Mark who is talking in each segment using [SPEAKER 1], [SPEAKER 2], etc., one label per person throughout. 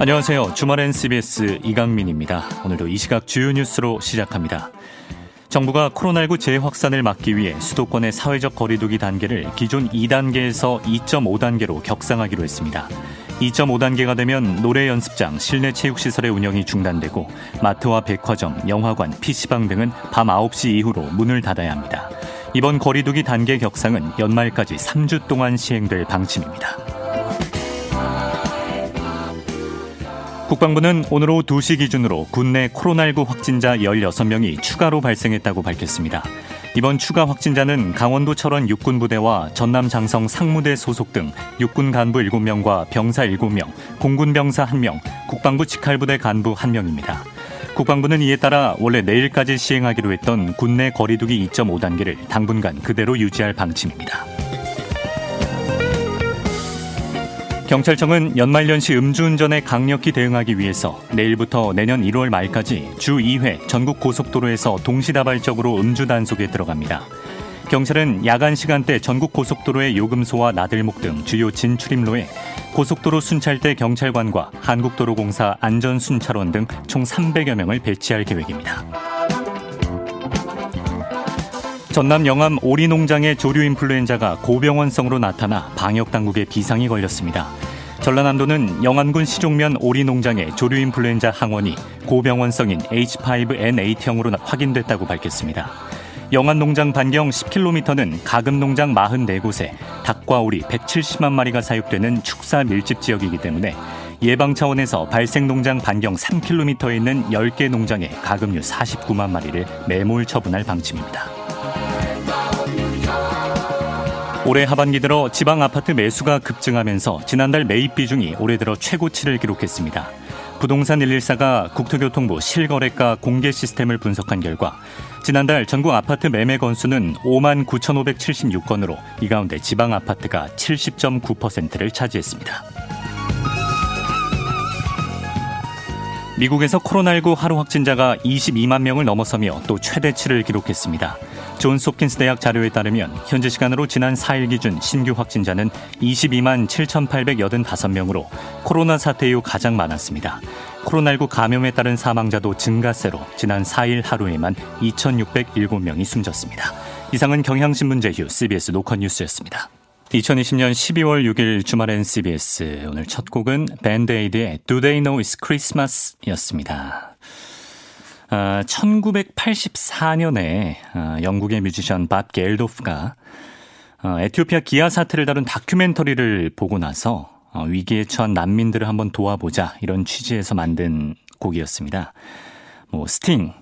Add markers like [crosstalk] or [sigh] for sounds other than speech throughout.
[SPEAKER 1] 안녕하세요. 주말엔 CBS 이강민입니다. 오늘도 이 시각 주요 뉴스로 시작합니다. 정부가 코로나19 재확산을 막기 위해 수도권의 사회적 거리두기 단계를 기존 2단계에서 2.5단계로 격상하기로 했습니다. 2.5단계가 되면 노래 연습장, 실내 체육시설의 운영이 중단되고 마트와 백화점, 영화관, PC방 등은 밤 9시 이후로 문을 닫아야 합니다. 이번 거리두기 단계 격상은 연말까지 3주 동안 시행될 방침입니다. 국방부는 오늘 오후 2시 기준으로 국내 코로나19 확진자 16명이 추가로 발생했다고 밝혔습니다. 이번 추가 확진자는 강원도 철원 육군부대와 전남 장성 상무대 소속 등 육군 간부 7명과 병사 7명, 공군 병사 1명, 국방부 직할부대 간부 1명입니다. 국방부는 이에 따라 원래 내일까지 시행하기로 했던 국내 거리두기 2.5단계를 당분간 그대로 유지할 방침입니다. 경찰청은 연말연시 음주운전에 강력히 대응하기 위해서 내일부터 내년 1월 말까지 주 2회 전국 고속도로에서 동시다발적으로 음주 단속에 들어갑니다. 경찰은 야간 시간대 전국 고속도로의 요금소와 나들목 등 주요 진출입로에 고속도로 순찰대 경찰관과 한국도로공사 안전순찰원 등 총 300여 명을 배치할 계획입니다. 전남 영암 오리농장의 조류 인플루엔자가 고병원성으로 나타나 방역 당국에 비상이 걸렸습니다. 전라남도는 영암군 시종면 오리농장의 조류 인플루엔자 항원이 고병원성인 H5N8형으로 확인됐다고 밝혔습니다. 영암 농장 반경 10km는 가금 농장 44곳에 닭과 오리 170만 마리가 사육되는 축사 밀집 지역이기 때문에 예방 차원에서 발생 농장 반경 3km에 있는 10개 농장에 가금류 49만 마리를 매몰 처분할 방침입니다. 올해 하반기 들어 지방 아파트 매수가 급증하면서 지난달 매입 비중이 올해 들어 최고치를 기록했습니다. 부동산 114가 국토교통부 실거래가 공개 시스템을 분석한 결과 지난달 전국 아파트 매매 건수는 5만 9,576건으로 이 가운데 지방 아파트가 70.9%를 차지했습니다. 미국에서 코로나19 하루 확진자가 22만 명을 넘어서며 또 최대치를 기록했습니다. 존스 홉킨스 대학 자료에 따르면 현재 시간으로 지난 4일 기준 신규 확진자는 22만 7,885명으로 코로나 사태 이후 가장 많았습니다. 코로나19 감염에 따른 사망자도 증가세로 지난 4일 하루에만 2,607명이 숨졌습니다. 이상은 경향신문 제휴 CBS 노컷뉴스였습니다. 2020년 12월 6일 주말엔 CBS 오늘 첫 곡은 밴드에이드의 Do They Know It's Christmas 였습니다. 1984년에 아, 아, 영국의 뮤지션 밥 겔도프가 어, 에티오피아 기아 사태를 다룬 다큐멘터리를 보고 나서 어, 위기에 처한 난민들을 한번 도와보자 이런 취지에서 만든 곡이었습니다. 뭐 스팅,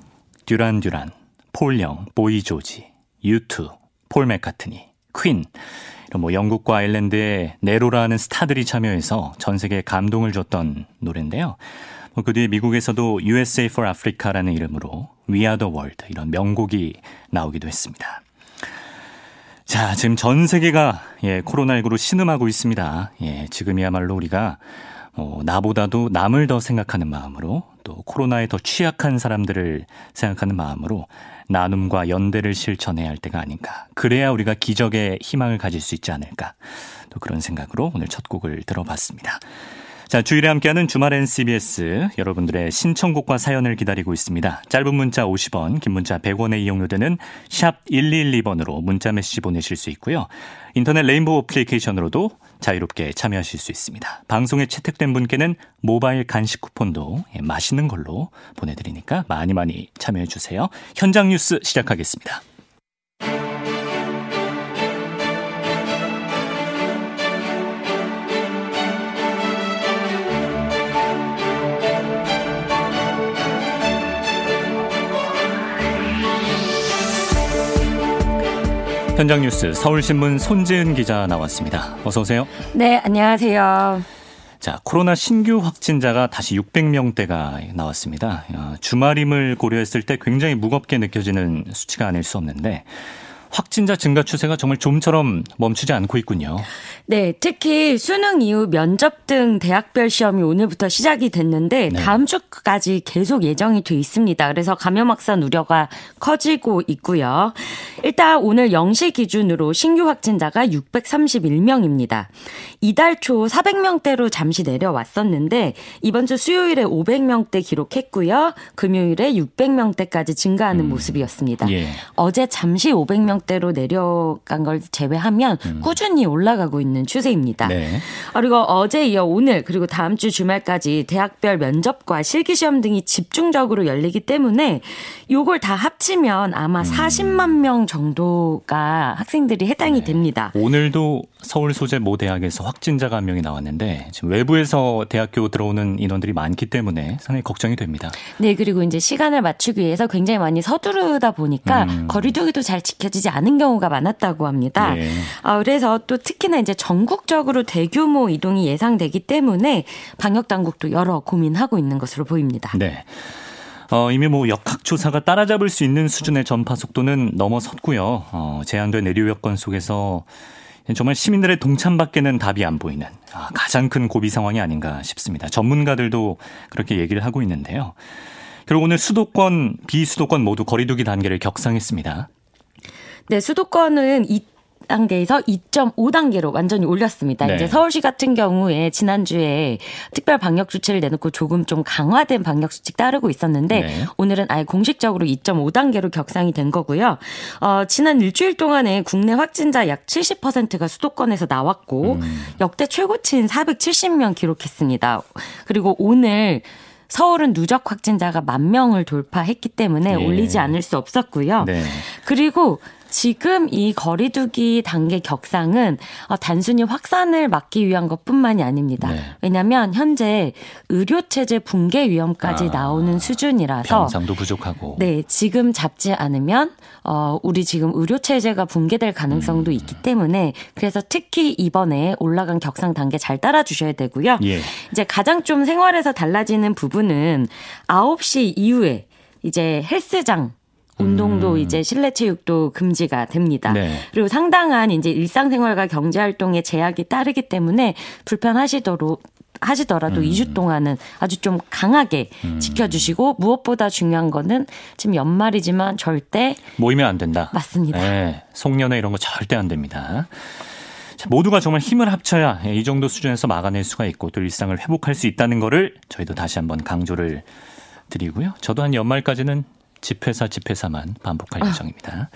[SPEAKER 1] 듀란 듀란, 폴 영, 보이 조지, 유투, 폴 매카트니, 퀸 이런 뭐 영국과 아일랜드의 내로라는 스타들이 참여해서 전 세계에 감동을 줬던 노래인데요. 뭐그 뒤에 미국에서도 USA for Africa라는 이름으로 We Are the World 이런 명곡이 나오기도 했습니다. 자, 지금 전 세계가 예, 코로나19로 신음하고 있습니다. 예, 지금이야말로 우리가 어, 나보다도 남을 더 생각하는 마음으로 또 코로나에 더 취약한 사람들을 생각하는 마음으로 나눔과 연대를 실천해야 할 때가 아닌가. 그래야 우리가 기적의 희망을 가질 수 있지 않을까. 또 그런 생각으로 오늘 첫 곡을 들어봤습니다. 자, 주일에 함께하는 주말엔 CBS 여러분들의 신청곡과 사연을 기다리고 있습니다. 짧은 문자 50원, 긴 문자 100원의 이용료되는 샵 1212번으로 문자 메시지 보내실 수 있고요. 인터넷 레인보우 어플리케이션으로도 자유롭게 참여하실 수 있습니다. 방송에 채택된 분께는 모바일 간식 쿠폰도 예, 맛있는 걸로 보내드리니까 많이 많이 참여해 주세요. 현장 뉴스 시작하겠습니다. 현장 뉴스 서울신문 손지은 기자 나왔습니다. 어서 오세요.
[SPEAKER 2] 네, 안녕하세요.
[SPEAKER 1] 자, 코로나 신규 확진자가 다시 600명대가 나왔습니다. 어, 주말임을 고려했을 때 굉장히 무겁게 느껴지는 수치가 아닐 수 없는데 확진자 증가 추세가 정말 좀처럼 멈추지 않고 있군요.
[SPEAKER 2] 네, 특히 수능 이후 면접 등 대학별 시험이 오늘부터 시작이 됐는데 네. 다음 주까지 계속 예정이 돼 있습니다. 그래서 감염 확산 우려가 커지고 있고요. 일단 오늘 0시 기준으로 신규 확진자가 631명입니다. 이달 초 400명대로 잠시 내려왔었는데 이번 주 수요일에 500명대 기록했고요. 금요일에 600명대까지 증가하는 음. 모습이었습니다. 예. 어제 잠시 500명 대로 내려간 걸 제외하면 음. 꾸준히 올라가고 있는 추세입니다. 네. 그리고 어제 이어 오늘 그리고 다음 주 주말까지 대학별 면접과 실기 시험 등이 집중적으로 열리기 때문에 요걸 다 합치면 아마 음. 40만 명 정도가 학생들이 해당이 네. 됩니다.
[SPEAKER 1] 오늘도 서울 소재 모 대학에서 확진자가 한 명이 나왔는데 지금 외부에서 대학교 들어오는 인원들이 많기 때문에 상당히 걱정이 됩니다.
[SPEAKER 2] 네, 그리고 이제 시간을 맞추기 위해서 굉장히 많이 서두르다 보니까 음. 거리두기도 잘 지켜지지 않은 경우가 많았다고 합니다. 네. 어, 그래서 또 특히나 이제 전국적으로 대규모 이동이 예상되기 때문에 방역 당국도 여러 고민하고 있는 것으로 보입니다.
[SPEAKER 1] 네. 어, 이미 뭐 역학조사가 따라잡을 수 있는 수준의 전파 속도는 넘어섰고요. 어, 제한된 내류 여건 속에서 정말 시민들의 동참밖에는 답이 안 보이는 아, 가장 큰 고비 상황이 아닌가 싶습니다. 전문가들도 그렇게 얘기를 하고 있는데요. 그리고 오늘 수도권, 비수도권 모두 거리두기 단계를 격상했습니다.
[SPEAKER 2] 네, 수도권은 이 단계에서 2.5단계로 완전히 올렸습니다. 네. 이제 서울시 같은 경우에 지난주에 특별 방역 조치를 내놓고 조금 좀 강화된 방역 수칙 따르고 있었는데 네. 오늘은 아예 공식적으로 2.5단계로 격상이 된 거고요. 어, 지난 일주일 동안에 국내 확진자 약 70%가 수도권에서 나왔고 음. 역대 최고치인 470명 기록했습니다. 그리고 오늘 서울은 누적 확진자가 만 명을 돌파했기 때문에 예. 올리지 않을 수 없었고요. 네. 그리고 지금 이 거리두기 단계 격상은 어, 단순히 확산을 막기 위한 것뿐만이 아닙니다. 네. 왜냐하면 현재 의료 체제 붕괴 위험까지 아, 나오는 수준이라서
[SPEAKER 1] 병상도 부족하고
[SPEAKER 2] 네 지금 잡지 않으면 어 우리 지금 의료 체제가 붕괴될 가능성도 음. 있기 때문에 그래서 특히 이번에 올라간 격상 단계 잘 따라 주셔야 되고요. 예. 이제 가장 좀 생활에서 달라지는 부분은 9시 이후에 이제 헬스장 운동도 음. 이제 실내 체육도 금지가 됩니다. 네. 그리고 상당한 이제 일상생활과 경제 활동에 제약이 따르기 때문에 불편하시도록 하시더라도 음. 2주 동안은 아주 좀 강하게 음. 지켜주시고 무엇보다 중요한 거는 지금 연말이지만 절대
[SPEAKER 1] 모이면 안 된다.
[SPEAKER 2] 맞습니다. 네,
[SPEAKER 1] 송년회 이런 거 절대 안 됩니다. 모두가 정말 힘을 합쳐야 이 정도 수준에서 막아낼 수가 있고 또 일상을 회복할 수 있다는 거를 저희도 다시 한번 강조를 드리고요. 저도 한 연말까지는 집회사 집회사만 반복할 아. 예정입니다.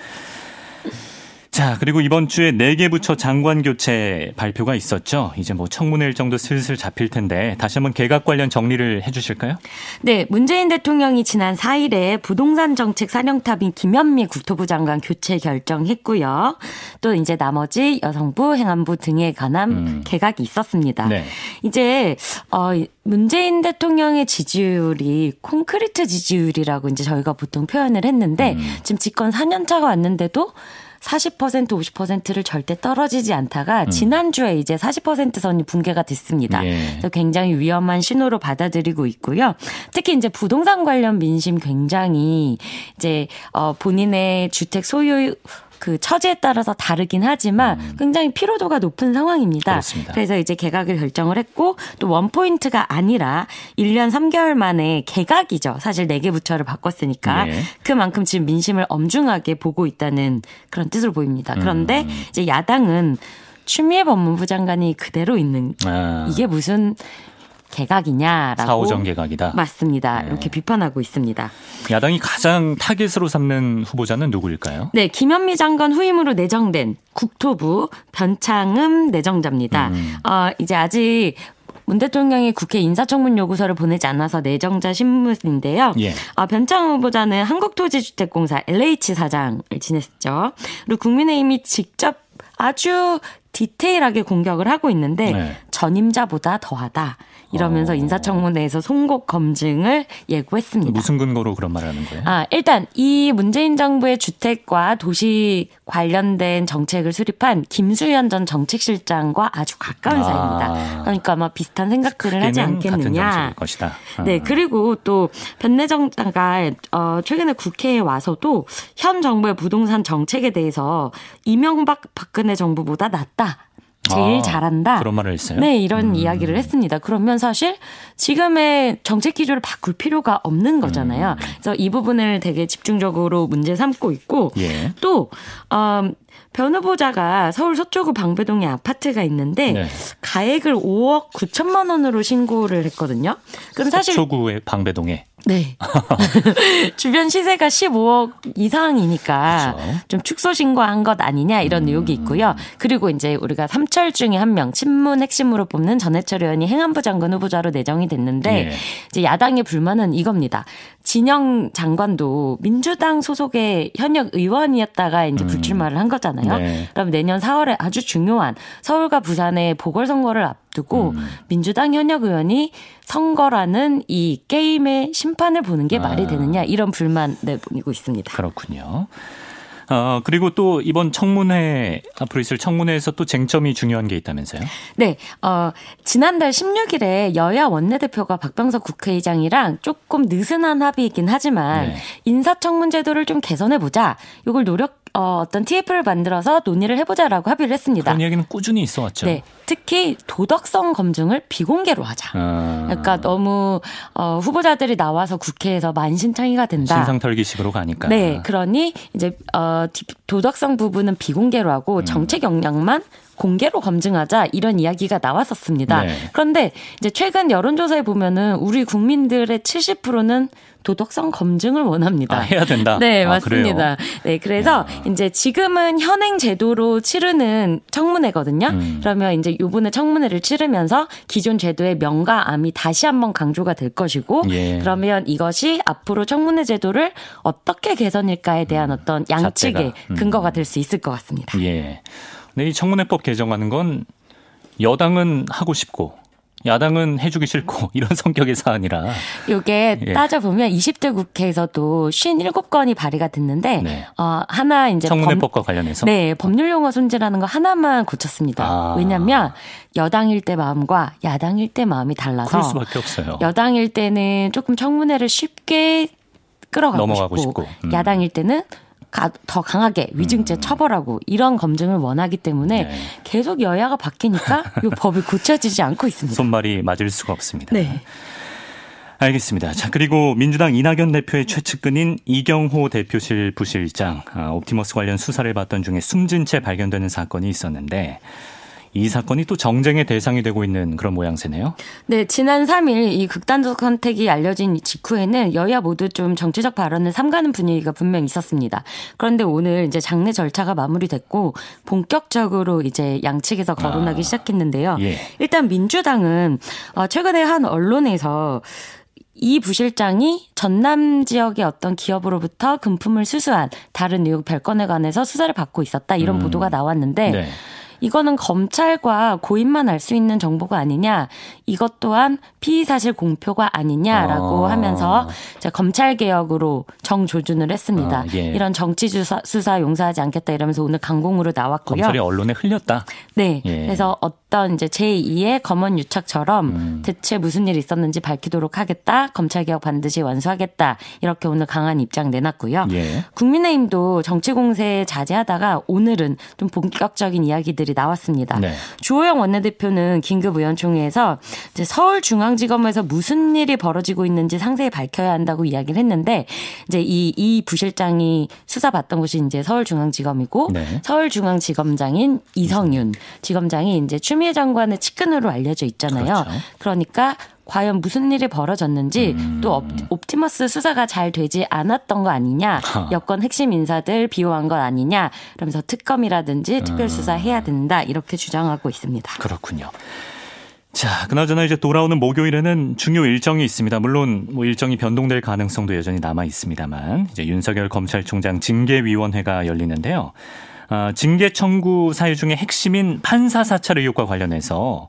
[SPEAKER 1] 자, 그리고 이번 주에 4개 부처 장관 교체 발표가 있었죠. 이제 뭐 청문회 일정도 슬슬 잡힐 텐데 다시 한번 개각 관련 정리를 해 주실까요?
[SPEAKER 2] 네, 문재인 대통령이 지난 4일에 부동산 정책 사령탑인 김현미 국토부 장관 교체 결정했고요. 또 이제 나머지 여성부, 행안부 등에 관한 음. 개각이 있었습니다. 네. 이제 어 문재인 대통령의 지지율이 콘크리트 지지율이라고 이제 저희가 보통 표현을 했는데 음. 지금 집권 4년 차가 왔는데도 40% 50%를 절대 떨어지지 않다가 음. 지난주에 이제 40% 선이 붕괴가 됐습니다. 예. 그래서 굉장히 위험한 신호로 받아들이고 있고요. 특히 이제 부동산 관련 민심 굉장히 이제 어 본인의 주택 소유 그 처지에 따라서 다르긴 하지만 음. 굉장히 피로도가 높은 상황입니다. 그렇습니다. 그래서 이제 개각을 결정을 했고 또 원포인트가 아니라 1년 3개월 만에 개각이죠. 사실 4개 부처를 바꿨으니까 네. 그만큼 지금 민심을 엄중하게 보고 있다는 그런 뜻으로 보입니다. 그런데 음. 이제 야당은 추미애 법무부 장관이 그대로 있는 아. 이게 무슨 개각이냐라고
[SPEAKER 1] 사오정 개각이다.
[SPEAKER 2] 맞습니다. 네. 이렇게 비판하고 있습니다.
[SPEAKER 1] 야당이 가장 타겟으로 삼는 후보자는 누구일까요?
[SPEAKER 2] 네, 김현미 장관 후임으로 내정된 국토부 변창흠 내정자입니다. 음. 어, 이제 아직 문 대통령이 국회 인사청문 요구서를 보내지 않아서 내정자 신문인데요. 예. 어, 변창 후보자는 한국토지주택공사 LH 사장을 지냈죠. 그리고 국민의힘이 직접 아주 디테일하게 공격을 하고 있는데 네. 전임자보다 더하다. 이러면서 어. 인사청문회에서 송곡 검증을 예고했습니다.
[SPEAKER 1] 무슨 근거로 그런 말을 하는 거예요?
[SPEAKER 2] 아, 일단 이 문재인 정부의 주택과 도시 관련된 정책을 수립한 김수현 전 정책실장과 아주 가까운 아. 사이입니다. 그러니까 아마 비슷한 생각들을 하지 않겠느냐. 아. 네, 그리고 또 변내정자가 어, 최근에 국회에 와서도 현 정부의 부동산 정책에 대해서 이명박 박근혜 정부보다 낫다. 제일 아, 잘한다.
[SPEAKER 1] 그런 말을 했어요.
[SPEAKER 2] 네, 이런 음. 이야기를 했습니다. 그러면 사실 지금의 정책 기조를 바꿀 필요가 없는 거잖아요. 음. 그래서 이 부분을 되게 집중적으로 문제 삼고 있고 예. 또 음, 변 후보자가 서울 서초구 방배동에 아파트가 있는데 네. 가액을 5억 9천만 원으로 신고를 했거든요.
[SPEAKER 1] 그럼 사실 서초구의 방배동에
[SPEAKER 2] 네. [laughs] 주변 시세가 15억 이상이니까 그렇죠. 좀 축소 신고한 것 아니냐 이런 음. 의혹이 있고요. 그리고 이제 우리가 삼철 중에 한 명 친문 핵심으로 뽑는 전해철 의원이 행안부 장관 후보자로 내정이 됐는데 예. 이제 야당의 불만은 이겁니다. 진영 장관도 민주당 소속의 현역 의원이었다가 이제 음. 불출마를 한 거잖아요. 네. 그럼 내년 4월에 아주 중요한 서울과 부산의 보궐선거를 앞두고 음. 민주당 현역 의원이 선거라는 이 게임의 심판을 보는 게 아. 말이 되느냐 이런 불만 내보이고 있습니다.
[SPEAKER 1] 그렇군요. 어, 그리고 또 이번 청문회 앞으로 있을 청문회에서 또 쟁점이 중요한 게 있다면서요?
[SPEAKER 2] 네. 어, 지난달 16일에 여야 원내대표가 박병석 국회의장이랑 조금 느슨한 합의이긴 하지만 네. 인사청문 제도를 좀 개선해 보자. 이걸 노력 어, 어떤 TF를 만들어서 논의를 해보자라고 합의를 했습니다.
[SPEAKER 1] 그런 이야기는 꾸준히 있어 왔죠.
[SPEAKER 2] 네. 특히 도덕성 검증을 비공개로 하자. 아. 그러니까 너무 어, 후보자들이 나와서 국회에서 만신창이가 된다.
[SPEAKER 1] 신상털기식으로 가니까.
[SPEAKER 2] 네. 그러니 이제 어, 도덕성 부분은 비공개로 하고 음. 정책 역량만 공개로 검증하자 이런 이야기가 나왔었습니다. 네. 그런데 이제 최근 여론조사에 보면은 우리 국민들의 70%는 도덕성 검증을 원합니다. 아,
[SPEAKER 1] 해야 된다.
[SPEAKER 2] 네,
[SPEAKER 1] 아,
[SPEAKER 2] 맞습니다. 그래요? 네, 그래서 야. 이제 지금은 현행 제도로 치르는 청문회거든요. 음. 그러면 이제 요번에 청문회를 치르면서 기존 제도의 명과 암이 다시 한번 강조가 될 것이고 예. 그러면 이것이 앞으로 청문회 제도를 어떻게 개선일까에 대한 어떤 양측의 음. 근거가 될 수 있을 것 같습니다.
[SPEAKER 1] 예. 네, 이 청문회법 개정하는 건 여당은 하고 싶고 야당은 해주기 싫고 [laughs] 이런 성격의 사안이라.
[SPEAKER 2] 이게 예. 따져보면 20대 국회에서도 57건이 발의가 됐는데 네. 어, 하나 이제
[SPEAKER 1] 청문회법과 법, 관련해서
[SPEAKER 2] 네 법률 용어 손질하는 거 하나만 고쳤습니다. 아. 왜냐하면 여당일 때 마음과 야당일 때 마음이 달라서
[SPEAKER 1] 그럴 수밖에 없어요.
[SPEAKER 2] 여당일 때는 조금 청문회를 쉽게 끌어가고
[SPEAKER 1] 넘어가고 싶고,
[SPEAKER 2] 싶고 음. 야당일 때는 더 강하게 위증죄 음. 처벌하고 이런 검증을 원하기 때문에 네. 계속 여야가 바뀌니까 [laughs] 이 법이 고쳐지지 않고 있습니다.
[SPEAKER 1] 손발이 맞을 수가 없습니다. 네. 알겠습니다. 자, 그리고 민주당 이낙연 대표의 최측근인 이경호 대표실 부실장, 아, 옵티머스 관련 수사를 받던 중에 숨진 채 발견되는 사건이 있었는데 이 사건이 또 정쟁의 대상이 되고 있는 그런 모양새네요.
[SPEAKER 2] 네, 지난 3일 이 극단적 선택이 알려진 직후에는 여야 모두 좀 정치적 발언을 삼가는 분위기가 분명 있었습니다. 그런데 오늘 이제 장례 절차가 마무리됐고 본격적으로 이제 양측에서 거론하기 아, 시작했는데요. 예. 일단 민주당은 어, 최근에 한 언론에서 이 부실장이 전남 지역의 어떤 기업으로부터 금품을 수수한 다른 의혹 별건에 관해서 수사를 받고 있었다 이런 음. 보도가 나왔는데 네. 이거는 검찰과 고인만 알 수 있는 정보가 아니냐. 이것 또한 피의 사실 공표가 아니냐라고 아. 하면서 검찰 개혁으로 정조준을 했습니다. 아, 예. 이런 정치 수사, 수사 용서하지 않겠다 이러면서 오늘 강공으로 나왔고요.
[SPEAKER 1] 검찰이 언론에 흘렸다.
[SPEAKER 2] 네. 예. 그래서 어떤 이제 제2의 검언 유착처럼 음. 대체 무슨 일이 있었는지 밝히도록 하겠다. 검찰 개혁 반드시 완수하겠다. 이렇게 오늘 강한 입장 내놨고요. 예. 국민의힘도 정치 공세 자제하다가 오늘은 좀 본격적인 이야기들이 얘기들이 나왔습니다. 네. 주호영 원내대표는 긴급 의원총회에서 이제 서울중앙지검에서 무슨 일이 벌어지고 있는지 상세히 밝혀야 한다고 이야기를 했는데 이제 이, 이 부실장이 수사받던 곳이 이제 서울중앙지검이고 네. 서울중앙지검장인 이성윤 지검장이 이제 추미애 장관의 측근으로 알려져 있잖아요. 그렇죠. 그러니까 과연 무슨 일이 벌어졌는지 음. 또 옵 티머스 수사가 잘 되지 않았던 거 아니냐 여권 핵심 인사들 비호한 것 아니냐 그러면서 특검이라든지 특별수사 음. 해야 된다 이렇게 주장하고 있습니다.
[SPEAKER 1] 그렇군요. 자, 그나저나 이제 돌아오는 목요일에는 중요 일정이 있습니다. 물론 뭐 일정이 변동될 가능성도 여전히 남아 있습니다만 이제 윤석열 검찰총장 징계위원회가 열리는데요. 아, 징계 청구 사유 중에 핵심인 판사 사찰 의혹과 관련해서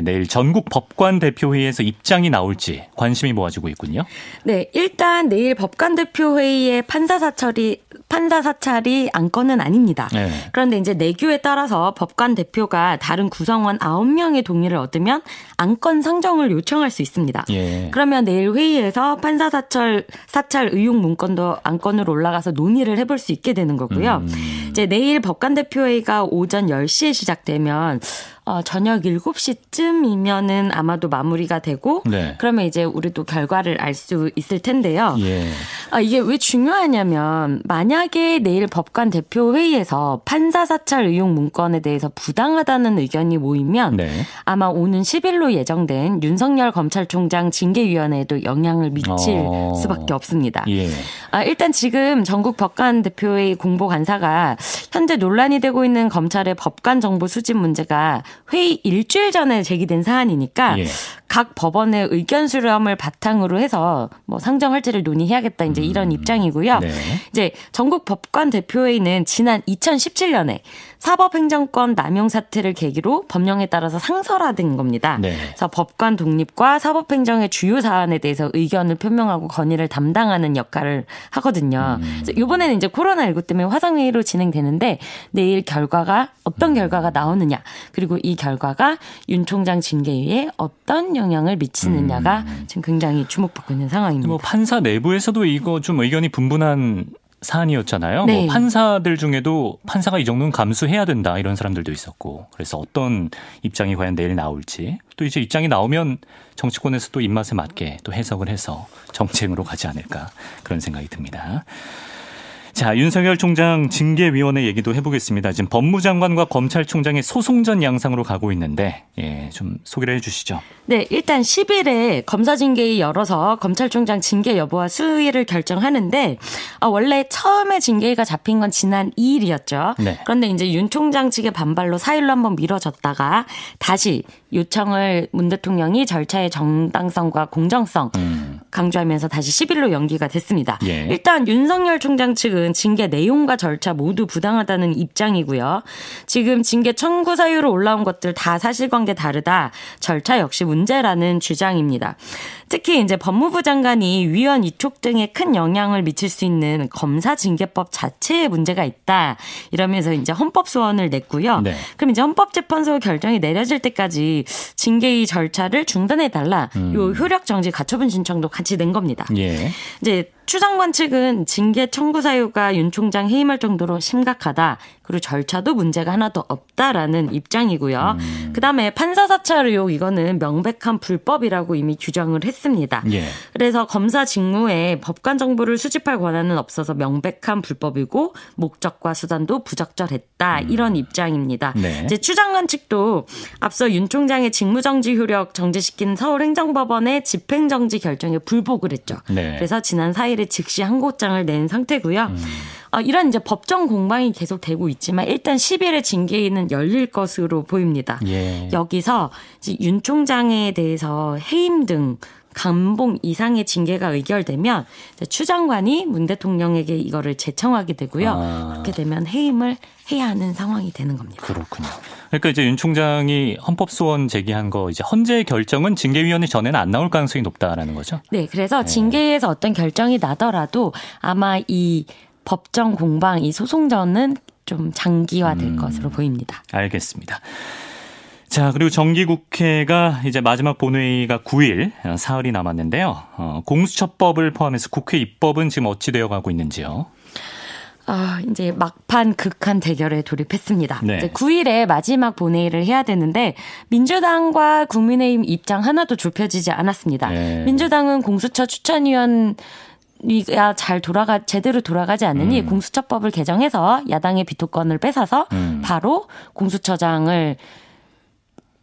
[SPEAKER 1] 내일 전국 법관 대표회의에서 입장이 나올지 관심이 모아지고 있군요.
[SPEAKER 2] 네, 일단 내일 법관 대표회의에 판사 사찰이 판사 사찰이 안건은 아닙니다. 네. 그런데 이제 내규에 따라서 법관 대표가 다른 구성원 9명의 동의를 얻으면 안건 상정을 요청할 수 있습니다. 예. 그러면 내일 회의에서 판사 사찰 사찰 의혹 문건도 안건으로 올라가서 논의를 해볼 수 있게 되는 거고요. 음. 이제 내일 법관 대표회의가 오전 10시에 시작되면 어, 저녁 7시쯤이면은 아마도 마무리가 되고 네. 그러면 이제 우리도 결과를 알 수 있을 텐데요. 예. 아, 이게 왜 중요하냐면 만약에 내일 법관 대표 회의에서 판사 사찰 의혹 문건에 대해서 부당하다는 의견이 모이면 네. 아마 오는 10일로 예정된 윤석열 검찰총장 징계위원회에도 영향을 미칠 어. 수밖에 없습니다. 예. 아, 일단 지금 전국 법관 대표회의 공보 간사가 현재 논란이 되고 있는 검찰의 법관 정보 수집 문제가 회의 일주일 전에 제기된 사안이니까 예. 각 법원의 의견 수렴을 바탕으로 해서 뭐 상정할지를 논의해야겠다 이제 이런 음. 입장이고요. 네. 이제 전국 법관 대표회의는 지난 2017년에 사법행정권 남용 사태를 계기로 법령에 따라서 상설화된 겁니다. 네. 그래서 법관 독립과 사법행정의 주요 사안에 대해서 의견을 표명하고 건의를 담당하는 역할을 하거든요. 음. 이번에는 이제 코로나19 때문에 화상회의로 진행되는데 내일 결과가 어떤 음. 결과가 나오느냐 그리고 이 결과가 윤 총장 징계에 어떤 영향을 미치느냐가 음. 지금 굉장히 주목받고 있는 상황입니다.
[SPEAKER 1] 뭐 판사 내부에서도 이거 좀 의견이 분분한 사안이었잖아요. 뭐 네. 뭐 판사들 중에도 판사가 이 정도는 감수해야 된다 이런 사람들도 있었고 그래서 어떤 입장이 과연 내일 나올지 또 이제 입장이 나오면 정치권에서 도 입맛에 맞게 또 해석을 해서 정쟁으로 가지 않을까 그런 생각이 듭니다. 자, 윤석열 총장 징계위원회 얘기도 해보겠습니다. 지금 법무장관과 검찰총장의 소송전 양상으로 가고 있는데, 예, 좀 소개를 해주시죠.
[SPEAKER 2] 네, 일단 10일에 검사 징계위 열어서 검찰총장 징계 여부와 수위를 결정하는데, 아, 원래 처음에 징계위가 잡힌 건 지난 2일이었죠. 네. 그런데 이제 윤 총장 측의 반발로 4일로 한번 미뤄졌다가 다시 요청을 문 대통령이 절차의 정당성과 공정성 음. 강조하면서 다시 10일로 연기가 됐습니다. 예. 일단 윤석열 총장 측은 징계 내용과 절차 모두 부당하다는 입장이고요. 지금 징계 청구 사유로 올라온 것들 다 사실관계 다르다. 절차 역시 문제라는 주장입니다. 특히 이제 법무부 장관이 위원 이촉 등에 큰 영향을 미칠 수 있는 검사 징계법 자체에 문제가 있다. 이러면서 이제 헌법 소원을 냈고요. 네. 그럼 이제 헌법재판소 결정이 내려질 때까지 징계의 절차를 중단해 달라. 음. 요 효력 정지 가처분 신청도 같이 낸 겁니다. 예. 이제 추 장관 측은 징계 청구 사유가 윤 총장 해임할 정도로 심각하다. 그리고 절차도 문제가 하나도 없다라는 입장이고요. 음. 그다음에 판사 사찰 의혹 이거는 명백한 불법이라고 이미 규정을 했습니다. 예. 그래서 검사 직무에 법관 정보를 수집할 권한은 없어서 명백한 불법이고 목적과 수단도 부적절했다. 음. 이런 입장입니다. 네. 이제 추 장관 측도 앞서 윤 총장의 직무정지 효력 정지시킨 서울행정법원의 집행정지 결정에 불복을 했죠. 네. 그래서 지난 4일 에 즉시 항고장을 낸 상태고요. 음. 어, 이런 이제 법정 공방이 계속되고 있지만 일단 10일에 징계는 열릴 것으로 보입니다. 예. 여기서 윤 총장에 대해서 해임 등 감봉 이상의 징계가 의결되면 추 장관이 문 대통령에게 이거를 제청하게 되고요. 아. 그렇게 되면 해임을 해야 하는 상황이 되는 겁니다.
[SPEAKER 1] 그렇군요. 그러니까 이제 윤 총장이 헌법 소원 제기한 거 이제 헌재 결정은 징계위원회 전에는 안 나올 가능성이 높다라는 거죠.
[SPEAKER 2] 네, 그래서 네. 징계에서 어떤 결정이 나더라도 아마 이 법정 공방 이 소송전은 좀 장기화될 음, 것으로 보입니다.
[SPEAKER 1] 알겠습니다. 자, 그리고 정기국회가 이제 마지막 본회의가 9일, 사흘이 남았는데요. 어, 공수처법을 포함해서 국회 입법은 지금 어찌 되어 가고 있는지요?
[SPEAKER 2] 아, 이제 막판 극한 대결에 돌입했습니다. 네. 이제 9일에 마지막 본회의를 해야 되는데 민주당과 국민의힘 입장 하나도 좁혀지지 않았습니다. 네. 민주당은 공수처 추천위원 이가 잘 돌아가 제대로 돌아가지 않으니 음. 공수처법을 개정해서 야당의 비토권을 뺏어서 음. 바로 공수처장을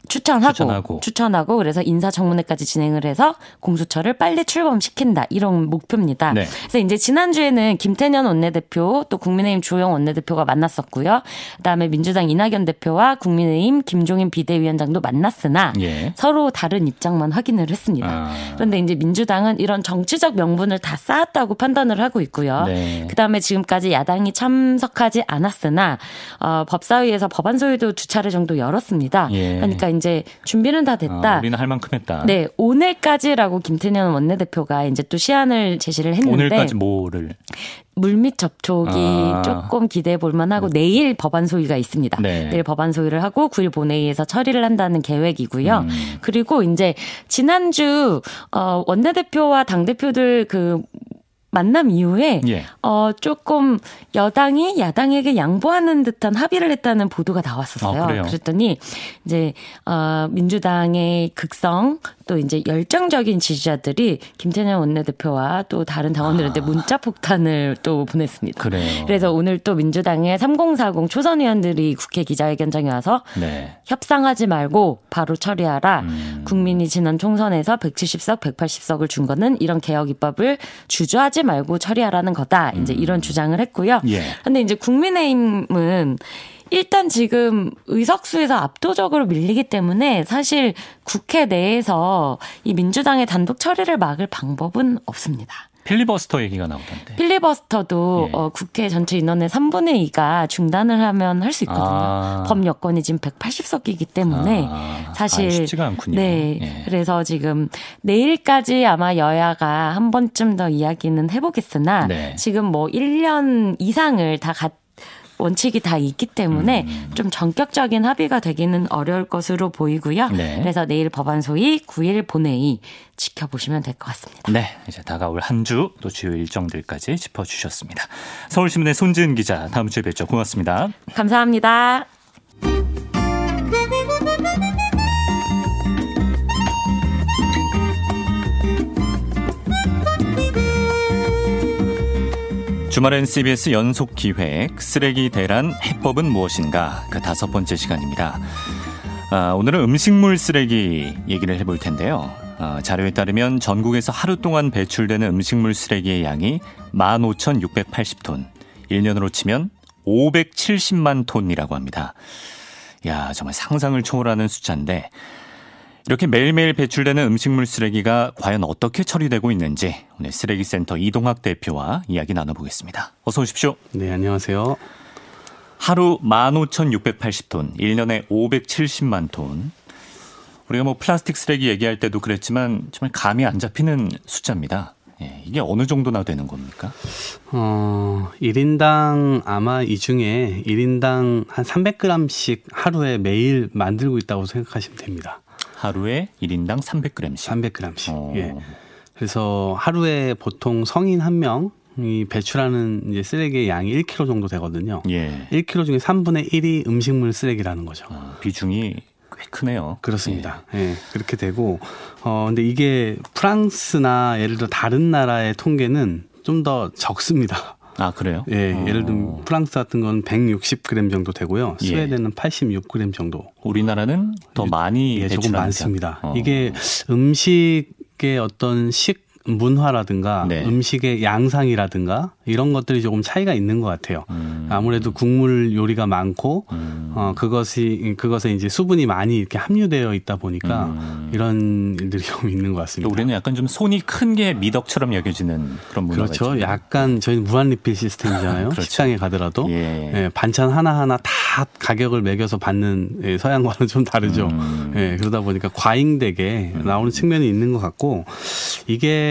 [SPEAKER 2] 추천하고, 추천하고, 추천하고 그래서 인사청문회까지 진행을 해서 공수처를 빨리 출범시킨다 이런 목표입니다. 네. 그래서 이제 지난주에는 김태년 원내대표 또 국민의힘 조영 원내대표가 만났었고요. 그다음에 민주당 이낙연 대표와 국민의힘 김종인 비대위원장도 만났으나 예. 서로 다른 입장만 확인을 했습니다. 아. 그런데 이제 민주당은 이런 정치적 명분을 다 쌓았다고 판단을 하고 있고요. 네. 그다음에 지금까지 야당이 참석하지 않았으나 어, 법사위에서 법안 소위도 두 차례 정도 열었습니다. 예. 그러니까 이제 준비는 다 됐다.
[SPEAKER 1] 아, 우리는 할 만큼 했다.
[SPEAKER 2] 네, 오늘까지라고 김태년 원내대표가 이제 또 시한을 제시를 했는데
[SPEAKER 1] 오늘까지 뭐를
[SPEAKER 2] 물밑 접촉이 아. 조금 기대해 볼 만하고 네. 내일 법안 소위가 있습니다. 네. 내일 법안 소위를 하고 9일 본회의에서 처리를 한다는 계획이고요. 음. 그리고 이제 지난주 어 원내대표와 당 대표들 그 만남 이후에 예. 어 조금 여당이 야당에게 양보하는 듯한 합의를 했다는 보도가 나왔었어요. 아, 그랬더니 이제 어 민주당의 극성 또 이제 열정적인 지지자들이 김태년 원내대표와 또 다른 당원들한테 아. 문자 폭탄을 또 보냈습니다.
[SPEAKER 1] 그래요.
[SPEAKER 2] 그래서 오늘 또 민주당의 3040 초선 의원들이 국회 기자회견장에 와서 네. 협상하지 말고 바로 처리하라. 음. 국민이 지난 총선에서 170석, 180석을 준 거는 이런 개혁 입법을 주저하지 말고 처리하라는 거다. 이제 음. 이런 주장을 했고요. 예. 근데 이제 국민의힘은 일단 지금 의석수에서 압도적으로 밀리기 때문에 사실 국회 내에서 이 민주당의 단독 처리를 막을 방법은 없습니다.
[SPEAKER 1] 필리버스터 얘기가 나오던데.
[SPEAKER 2] 필리버스터도 예. 어, 국회 전체 인원의 3분의 2가 중단을 하면 할 수 있거든요. 아. 법 여건이 지금 180석이기 때문에 아. 사실 아,
[SPEAKER 1] 쉽지가 않군요.
[SPEAKER 2] 네. 예. 그래서 지금 내일까지 아마 여야가 한 번쯤 더 이야기는 해보겠으나 네. 지금 뭐 1년 이상을 다 같이 원칙이 다 있기 때문에 음. 좀 전격적인 합의가 되기는 어려울 것으로 보이고요. 네. 그래서 내일 법안 소위 9일 본회의 지켜보시면 될 것 같습니다.
[SPEAKER 1] 네, 이제 다가올 한 주 또 주요 일정들까지 짚어주셨습니다. 서울신문의 손지은 기자, 다음 주에 뵙죠. 고맙습니다.
[SPEAKER 2] 감사합니다.
[SPEAKER 1] 주말엔 CBS 연속 기획 쓰레기 대란 해법은 무엇인가 그 다섯 번째 시간입니다. 아, 오늘은 음식물 쓰레기 얘기를 해볼 텐데요. 아, 자료에 따르면 전국에서 하루 동안 배출되는 음식물 쓰레기의 양이 15,680톤, 1년으로 치면 570만 톤이라고 합니다. 야, 정말 상상을 초월하는 숫자인데 이렇게 매일매일 배출되는 음식물 쓰레기가 과연 어떻게 처리되고 있는지 오늘 쓰레기센터 이동학 대표와 이야기 나눠보겠습니다. 어서 오십시오.
[SPEAKER 3] 네, 안녕하세요.
[SPEAKER 1] 하루 15,680톤, 1년에 570만 톤. 우리가 뭐 플라스틱 쓰레기 얘기할 때도 그랬지만 정말 감이 안 잡히는 숫자입니다. 예, 이게 어느 정도나 되는 겁니까?
[SPEAKER 3] 어, 1인당 아마 이 중에 1인당 한 300g씩 하루에 매일 만들고 있다고 생각하시면 됩니다.
[SPEAKER 1] 하루에 1인당 300g씩.
[SPEAKER 3] 300g씩. 어. 예. 그래서 하루에 보통 성인 한 명이 배출하는 이제 쓰레기의 양이 1kg 정도 되거든요. 예. 1kg 중에 3분의 1이 음식물 쓰레기라는 거죠. 어,
[SPEAKER 1] 비중이 꽤 크네요.
[SPEAKER 3] 그렇습니다. 예. 예. 그렇게 되고 어 근데 이게 프랑스나 예를 들어 다른 나라의 통계는 좀 더 적습니다.
[SPEAKER 1] 아 그래요?
[SPEAKER 3] 예, 어. 예를 들면 프랑스 같은 건 160g 정도 되고요. 예. 스웨덴은 예. 86g 정도.
[SPEAKER 1] 우리나라는 더 많이
[SPEAKER 3] 예, 조금 많습니다. 어. 이게 음식의 어떤 식 문화라든가 네. 음식의 양상이라든가 이런 것들이 조금 차이가 있는 것 같아요. 음. 아무래도 국물 요리가 많고 음. 어 그것이 그것에 이제 수분이 많이 이렇게 함유되어 있다 보니까 음. 이런 일들이 [laughs] 좀 있는 것 같습니다.
[SPEAKER 1] 우리는 약간 좀 손이 큰 게 미덕처럼 여겨지는 그런 문화가
[SPEAKER 3] 그렇죠. 있잖아요. 약간 저희는 무한 리필 시스템이잖아요. [laughs] 그렇죠. 식당에 가더라도 예. 예, 반찬 하나 하나 다 가격을 매겨서 받는 예, 서양과는 좀 다르죠. 음. 예, 그러다 보니까 과잉되게 음. 나오는 측면이 있는 것 같고 이게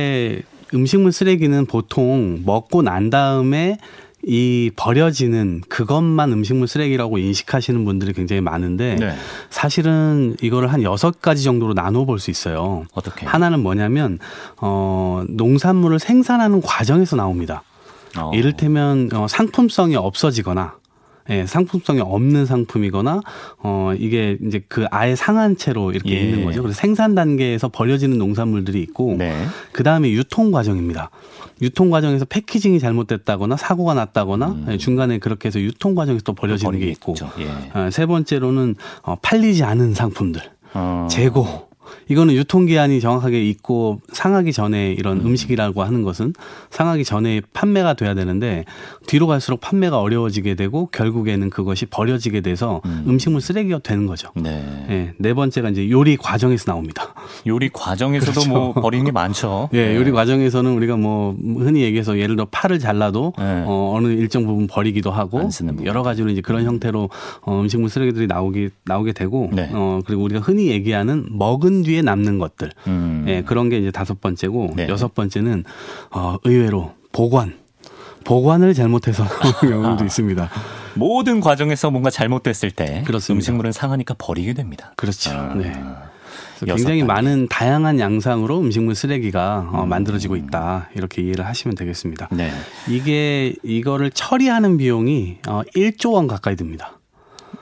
[SPEAKER 3] 음식물 쓰레기는 보통 먹고 난 다음에 이 버려지는 그것만 음식물 쓰레기라고 인식하시는 분들이 굉장히 많은데 네. 사실은 이거를 한 여섯 가지 정도로 나눠 볼 수 있어요.
[SPEAKER 1] 어떻게?
[SPEAKER 3] 하나는 뭐냐면 어 농산물을 생산하는 과정에서 나옵니다. 어. 이를테면 어, 상품성이 없어지거나 예, 상품성이 없는 상품이거나 어 이게 이제 그 아예 상한 채로 이렇게 예. 있는 거죠. 그래서 생산 단계에서 버려지는 농산물들이 있고 네. 그다음에 유통 과정입니다. 유통 과정에서 패키징이 잘못됐다거나 사고가 났다거나 음. 예, 중간에 그렇게 해서 유통 과정에서 또 버려지는 게 있고 예. 어, 세 번째로는 어 팔리지 않은 상품들 어. 재고 이거는 유통기한이 정확하게 있고 상하기 전에 이런 음. 식이라고 하는 것은 상하기 전에 판매가 돼야 되는데 뒤로 갈수록 판매가 어려워지게 되고 결국에는 그것이 버려지게 돼서 음. 식물 쓰레기가 되는 거죠. 네. 네. 네 번째가 이제 요리 과정에서 나옵니다.
[SPEAKER 1] 요리 과정에서도 그렇죠. 뭐 버리는 게 많죠. [laughs]
[SPEAKER 3] 예, 네. 요리 과정에서는 우리가 뭐 흔히 얘기해서 예를 들어 파를 잘라도 네. 어, 어느 일정 부분 버리기도 하고 여러 가지로 이제 그런 형태로 어, 음식물 쓰레기들이 나오게 나오게 되고 네. 어, 그리고 우리가 흔히 얘기하는 먹은 뒤에 남는 것들. 음. 예, 그런 게 이제 다섯 번째고 네. 여섯 번째는 어, 의외로 보관. 보관을 잘못해서 [laughs] 나오는 경우도 있습니다.
[SPEAKER 1] 모든 과정에서 뭔가 잘못됐을 때 그렇습니다. 음식물은 상하니까 버리게 됩니다.
[SPEAKER 3] 그렇죠. 아. 네. 굉장히 많은 다양한 양상으로 음식물 쓰레기가 어, 음. 만들어지고 있다 이렇게 이해를 하시면 되겠습니다. 네. 이게 이거를 처리하는 비용이 어, 1조 원 가까이 듭니다.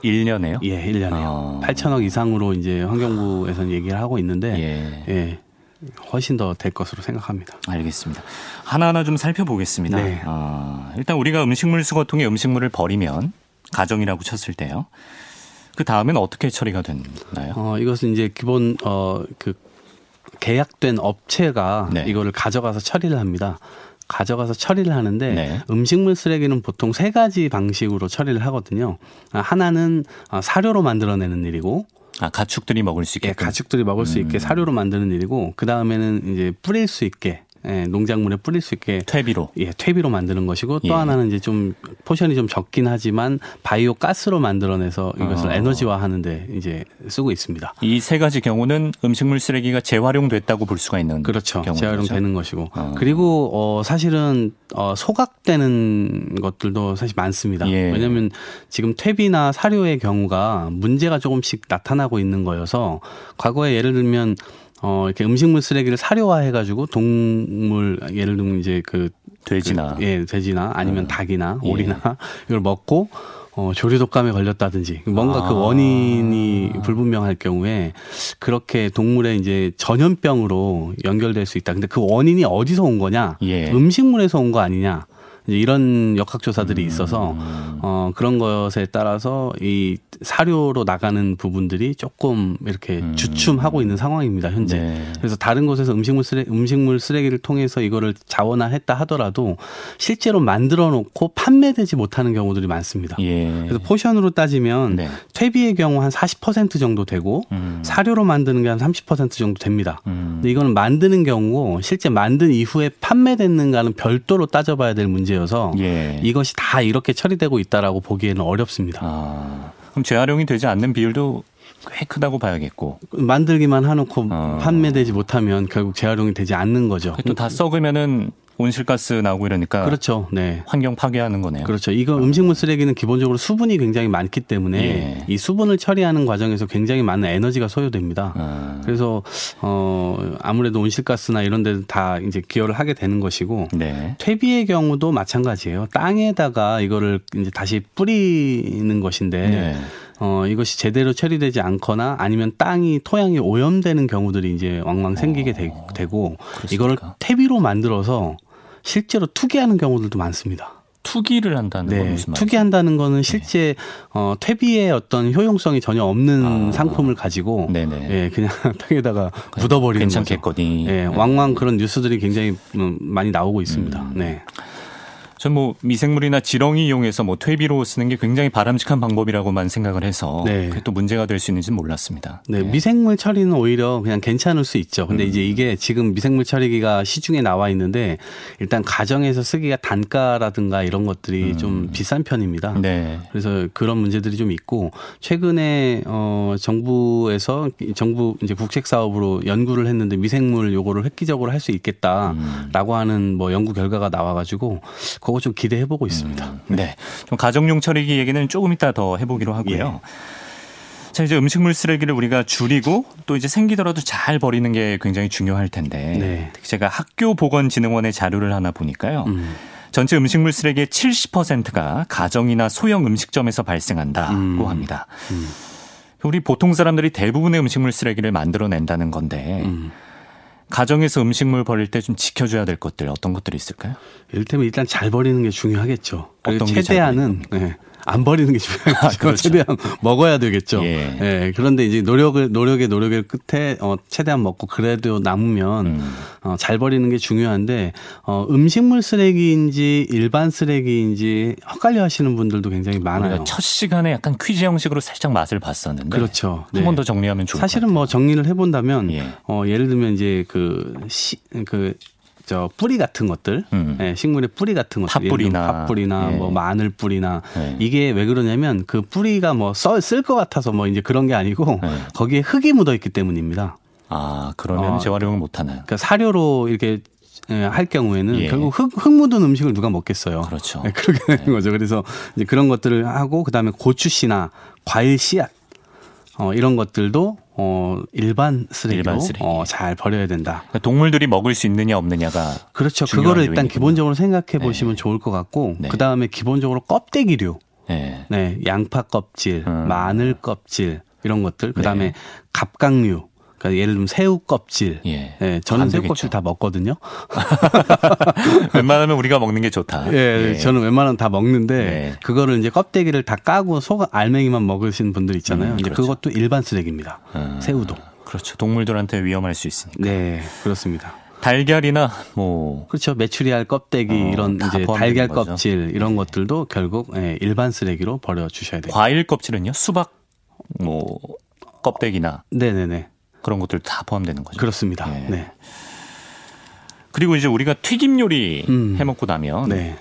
[SPEAKER 1] 1년에요?
[SPEAKER 3] 예, 1년에요. 어. 8천억 이상으로 이제 환경부에서는 얘기를 하고 있는데 예. 예. 훨씬 더 될 것으로 생각합니다.
[SPEAKER 1] 알겠습니다. 하나하나 좀 살펴보겠습니다. 네. 어, 일단 우리가 음식물 수거통에 음식물을 버리면 가정이라고 쳤을 때요. 그 다음엔 어떻게 처리가 되나요?
[SPEAKER 3] 어, 이것은 이제 기본 어 그 계약된 업체가 네. 이거를 가져가서 처리를 합니다. 가져가서 처리를 하는데 네. 음식물 쓰레기는 보통 세 가지 방식으로 처리를 하거든요. 하나는 어, 사료로 만들어내는 일이고
[SPEAKER 1] 아, 가축들이 먹을 수 있게. 예,
[SPEAKER 3] 가축들이 먹을 수 있게 음. 사료로 만드는 일이고, 그 다음에는 이제 뿌릴 수 있게 예, 농작물에 뿌릴 수 있게
[SPEAKER 1] 퇴비로
[SPEAKER 3] 예, 퇴비로 만드는 것이고 또 예. 하나는 이제 좀 포션이 좀 적긴 하지만 바이오 가스로 만들어내서 이것을 어. 에너지화하는데 이제 쓰고 있습니다.
[SPEAKER 1] 이 세 가지 경우는 음식물 쓰레기가 재활용됐다고 볼 수가 있는
[SPEAKER 3] 그렇죠. 재활용되는 것이고 어. 그리고 어 사실은 어 소각되는 것들도 사실 많습니다. 예. 왜냐하면 지금 퇴비나 사료의 경우가 문제가 조금씩 나타나고 있는 거여서 과거에 예를 들면 어, 이렇게 음식물 쓰레기를 사료화해가지고 동물, 예를 들면 이제 그.
[SPEAKER 1] 돼지나.
[SPEAKER 3] 그, 예, 돼지나 아니면 어. 닭이나 예. 오리나 예. [laughs] 이걸 먹고 어, 조류독감에 걸렸다든지 뭔가 그 아. 그 원인이 불분명할 경우에 그렇게 동물의 이제 전염병으로 연결될 수 있다. 근데 그 원인이 어디서 온 거냐? 예. 음식물에서 온 거 아니냐? 이런 역학조사들이 있어서 음. 어, 그런 것에 따라서 이 사료로 나가는 부분들이 조금 이렇게 음. 주춤하고 있는 상황입니다 현재. 네. 그래서 다른 곳에서 음식물 쓰레 음식물 쓰레기를 통해서 이거를 자원화했다 하더라도 실제로 만들어 놓고 판매되지 못하는 경우들이 많습니다. 예. 그래서 포션으로 따지면 네. 퇴비의 경우 한 40% 정도 되고 음. 사료로 만드는 게 한 30% 정도 됩니다. 음. 근데 이거는 만드는 경우고 실제 만든 이후에 판매됐는가는 별도로 따져봐야 될 문제 여서 예. 이것이 다 이렇게 처리되고 있다라고 보기에는 어렵습니다. 아.
[SPEAKER 1] 그럼 재활용이 되지 않는 비율도 꽤 크다고 봐야겠고
[SPEAKER 3] 만들기만 해놓고 어. 판매되지 못하면 결국 재활용이 되지 않는 거죠.
[SPEAKER 1] 또 다 썩으면은 온실가스 나오고 이러니까
[SPEAKER 3] 그렇죠. 네.
[SPEAKER 1] 환경 파괴하는 거네요.
[SPEAKER 3] 그렇죠. 이거 음식물 쓰레기는 기본적으로 수분이 굉장히 많기 때문에 예. 이 수분을 처리하는 과정에서 굉장히 많은 에너지가 소요됩니다. 아. 그래서 어 아무래도 온실가스나 이런 데는 다 이제 기여를 하게 되는 것이고 네. 퇴비의 경우도 마찬가지예요. 땅에다가 이거를 이제 다시 뿌리는 것인데 네. 어, 이것이 제대로 처리되지 않거나 아니면 땅이 토양이 오염되는 경우들이 이제 왕왕 생기게 되, 어, 고 이거를 퇴비로 만들어서 실제로 투기하는 경우들도 많습니다.
[SPEAKER 1] 투기를 한다는 네, 건 무슨
[SPEAKER 3] 말이죠? 투기한다는 거는 네. 실제 네. 어, 퇴비의 어떤 효용성이 전혀 없는 아, 상품을 가지고 네네. 예, 그냥 [laughs] 땅에다가 묻어버리는
[SPEAKER 1] 괜찮겠거니.
[SPEAKER 3] 예, 왕왕 그런 뉴스들이 굉장히 음, 많이 나오고 있습니다. 음. 네.
[SPEAKER 1] 전뭐 미생물이나 지렁이 이용해서 뭐 퇴비로 쓰는 게 굉장히 바람직한 방법이라고만 생각을 해서 네. 그게 또 문제가 될 수 있는지는 몰랐습니다.
[SPEAKER 3] 네, 네. 미생물 처리는 오히려 그냥 괜찮을 수 있죠. 근데 음. 이제 이게 지금 미생물 처리기가 시중에 나와 있는데 일단 가정에서 쓰기가 단가라든가 이런 것들이 음. 좀 비싼 편입니다. 네. 그래서 그런 문제들이 좀 있고 최근에 어 정부에서 정부 이제 국책 사업으로 연구를 했는데 미생물 요거를 획기적으로 할 수 있겠다라고 음. 하는 뭐 연구 결과가 나와 가지고 그거 좀 기대해 보고 있습니다. 음,
[SPEAKER 1] 네. 좀 가정용 처리기 얘기는 조금 이따 더 해보기로 하고요. 예. 자, 이제 음식물 쓰레기를 우리가 줄이고 또 이제 생기더라도 잘 버리는 게 굉장히 중요할 텐데. 네. 제가 학교 보건진흥원의 자료를 하나 보니까요. 음. 전체 음식물 쓰레기의 70%가 가정이나 소형 음식점에서 발생한다고 음. 합니다. 음. 우리 보통 사람들이 대부분의 음식물 쓰레기를 만들어낸다는 건데 음. 가정에서 음식물 버릴 때 좀 지켜줘야 될 것들 어떤 것들이 있을까요?
[SPEAKER 3] 이를테면 일단 잘 버리는 게 중요하겠죠. 어떤 최대한은 네. 안 버리는 게 중요하죠. 아, 그렇죠. 최대한 먹어야 되겠죠. 예. 예. 그런데 이제 노력을 노력의 노력의 끝에 어 최대한 먹고 그래도 남으면 음. 어, 잘 버리는 게 중요한데 어 음식물 쓰레기인지 일반 쓰레기인지 헷갈려 하시는 분들도 굉장히 많아요.
[SPEAKER 1] 첫 시간에 약간 퀴즈 형식으로 살짝 맛을 봤었는데
[SPEAKER 3] 그렇죠.
[SPEAKER 1] 네. 한번 더 정리하면 좋을
[SPEAKER 3] 사실은 뭐 정리를 해 본다면 예. 어 예를 들면 이제 그 시 그 저 뿌리 같은 것들, 음. 예, 식물의 뿌리 같은 것들,
[SPEAKER 1] 팥뿌리나,
[SPEAKER 3] 팥뿌리나 예. 뭐 마늘 뿌리나 예. 이게 왜 그러냐면 그 뿌리가 뭐 쓸 것 같아서 뭐 이제 그런 게 아니고 예. 거기에 흙이 묻어 있기 때문입니다.
[SPEAKER 1] 아 그러면 어, 재활용을 못 하나요?
[SPEAKER 3] 그러니까 사료로 이렇게 예, 할 경우에는 예. 결국 흙, 흙 묻은 음식을 누가 먹겠어요.
[SPEAKER 1] 그렇죠.
[SPEAKER 3] 네, 그렇게 되는 네. 거죠. 그래서 이제 그런 것들을 하고 그다음에 고추씨나 과일 씨앗 어, 이런 것들도 어 일반 쓰레기로 일반 쓰레기. 어, 잘 버려야 된다.
[SPEAKER 1] 그러니까 동물들이 먹을 수 있느냐 없느냐가
[SPEAKER 3] 그렇죠. 그거를 일단 요인이구나. 기본적으로 생각해 보시면 네. 좋을 것 같고 네. 그 다음에 기본적으로 껍데기류, 네. 네 양파 껍질, 음. 마늘 껍질 이런 것들, 그 다음에 네. 갑각류. 그러니까 예를 들면 새우 껍질. 예. 예 저는 새우 껍질 다 먹거든요. [laughs]
[SPEAKER 1] 웬만하면 우리가 먹는 게 좋다.
[SPEAKER 3] 예, 예. 저는 웬만하면 다 먹는데 예. 그거를 이제 껍데기를 다 까고 속 알맹이만 먹으시는 분들 있잖아요. 음, 그렇죠. 그것도 일반 쓰레기입니다. 음, 새우도.
[SPEAKER 1] 그렇죠. 동물들한테 위험할 수 있으니까.
[SPEAKER 3] 네, 그렇습니다.
[SPEAKER 1] 달걀이나 뭐
[SPEAKER 3] 그렇죠 메추리알 껍데기 어, 이런 이제 달걀 껍질 이런 네. 것들도 결국 예, 일반 쓰레기로 버려 주셔야 돼요.
[SPEAKER 1] 과일 껍질은요? 수박 뭐 껍데기나
[SPEAKER 3] 네네네
[SPEAKER 1] 그런 것들 다 포함되는 거죠.
[SPEAKER 3] 그렇습니다. 네. 네.
[SPEAKER 1] 그리고 이제 우리가 튀김 요리 음. 해 먹고 나면 네.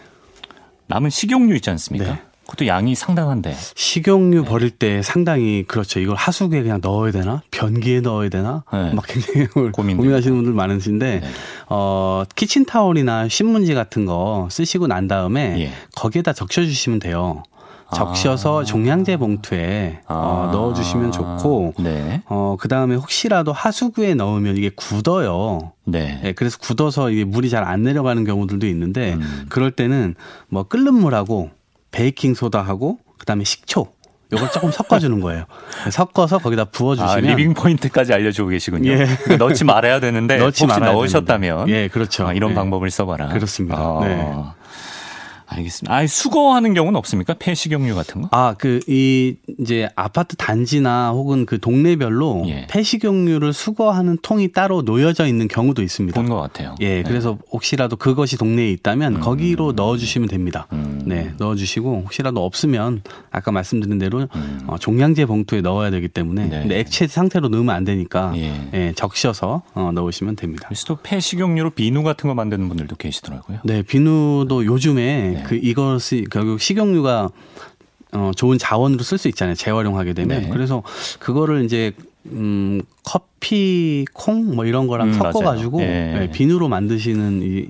[SPEAKER 1] 남은 식용유 있지 않습니까? 네. 그것도 양이 상당한데.
[SPEAKER 3] 식용유 네. 버릴 때 상당히 그렇죠. 이걸 하수구에 그냥 넣어야 되나? 변기에 넣어야 되나? 네. 막 굉장히 고민하시는 분들 많으신데 네. 어, 키친타올이나 신문지 같은 거 쓰시고 난 다음에 예. 거기에다 적셔 주시면 돼요. 적셔서 아. 종량제 봉투에 어, 아. 어, 넣어주시면 좋고, 네. 어, 그 다음에 혹시라도 하수구에 넣으면 이게 굳어요. 네. 네. 그래서 굳어서 이게 물이 잘 안 내려가는 경우들도 있는데, 음. 그럴 때는 뭐 끓는 물하고 베이킹 소다하고 그다음에 식초 요걸 조금 섞어주는 거예요. [laughs] 섞어서 거기다 부어주시면 아,
[SPEAKER 1] living 포인트까지 알려주고 계시군요. 예. 그러니까 넣지 말아야 되는데 [laughs] 넣지 혹시 넣으셨다면
[SPEAKER 3] 예, 그렇죠.
[SPEAKER 1] 아, 이런
[SPEAKER 3] 예.
[SPEAKER 1] 방법을 써봐라.
[SPEAKER 3] 그렇습니다. 어. 네.
[SPEAKER 1] 알겠습니다. 아, 수거하는 경우는 없습니까? 폐식용유 같은 거?
[SPEAKER 3] 아, 그, 이, 이제 아파트 단지나 혹은 그 동네별로 예. 폐식용유를 수거하는 통이 따로 놓여져 있는 경우도 있습니다.
[SPEAKER 1] 본 것 같아요.
[SPEAKER 3] 예, 네. 그래서 혹시라도 그것이 동네에 있다면 음. 거기로 넣어주시면 됩니다. 음. 네, 넣어주시고 혹시라도 없으면 아까 말씀드린 대로 음. 어, 종량제 봉투에 넣어야 되기 때문에 네. 근데 액체 상태로 넣으면 안 되니까 예. 예 적셔서 어, 넣으시면 됩니다.
[SPEAKER 1] 그래서 또 폐식용유로 비누 같은 거 만드는 분들도 계시더라고요.
[SPEAKER 3] 네, 비누도 요즘에 네. 그 이것이 결국 식용유가 어, 좋은 자원으로 쓸 수 있잖아요. 재활용하게 되면. 네. 그래서 그거를 이제 음, 커피 콩 뭐 이런 거랑 음, 섞어 가지고 예. 네, 비누로 만드시는 이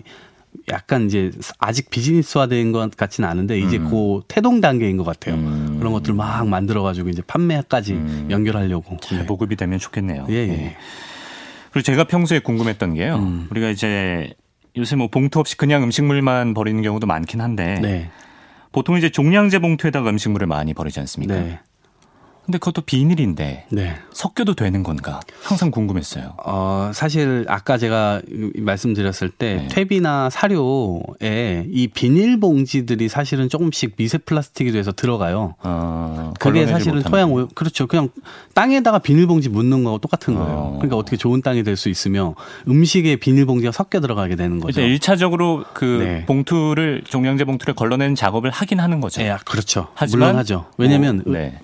[SPEAKER 3] 약간 이제 아직 비즈니스화된 것 같지는 않은데 이제 음. 그 태동 단계인 것 같아요. 음. 그런 것들 막 만들어가지고 이제 판매까지 음. 연결하려고.
[SPEAKER 1] 잘 네. 보급이 되면 좋겠네요. 예, 예. 네. 그리고 제가 평소에 궁금했던 게요. 음. 우리가 이제 요새 뭐 봉투 없이 그냥 음식물만 버리는 경우도 많긴 한데 네. 보통 이제 종량제 봉투에다가 음식물을 많이 버리지 않습니까? 네. 근데 그것도 비닐인데 네. 섞여도 되는 건가 항상 궁금했어요.
[SPEAKER 3] 어, 사실 아까 제가 말씀드렸을 때 네. 퇴비나 사료에 이 비닐 봉지들이 사실은 조금씩 미세 플라스틱이 돼서 들어가요. 어, 그게 사실은 토양 오염 그렇죠. 그냥 땅에다가 비닐 봉지 묻는 거하고 똑같은 거예요. 어. 그러니까 어떻게 좋은 땅이 될 수 있으며 음식에 비닐 봉지가 섞여 들어가게 되는 거죠.
[SPEAKER 1] 일단 1차적으로 그 네. 봉투를 종량제 봉투를 걸러내는 작업을 하긴 하는 거죠.
[SPEAKER 3] 네, 그렇죠. 하지만 물론 하죠. 왜냐하면 어, 네.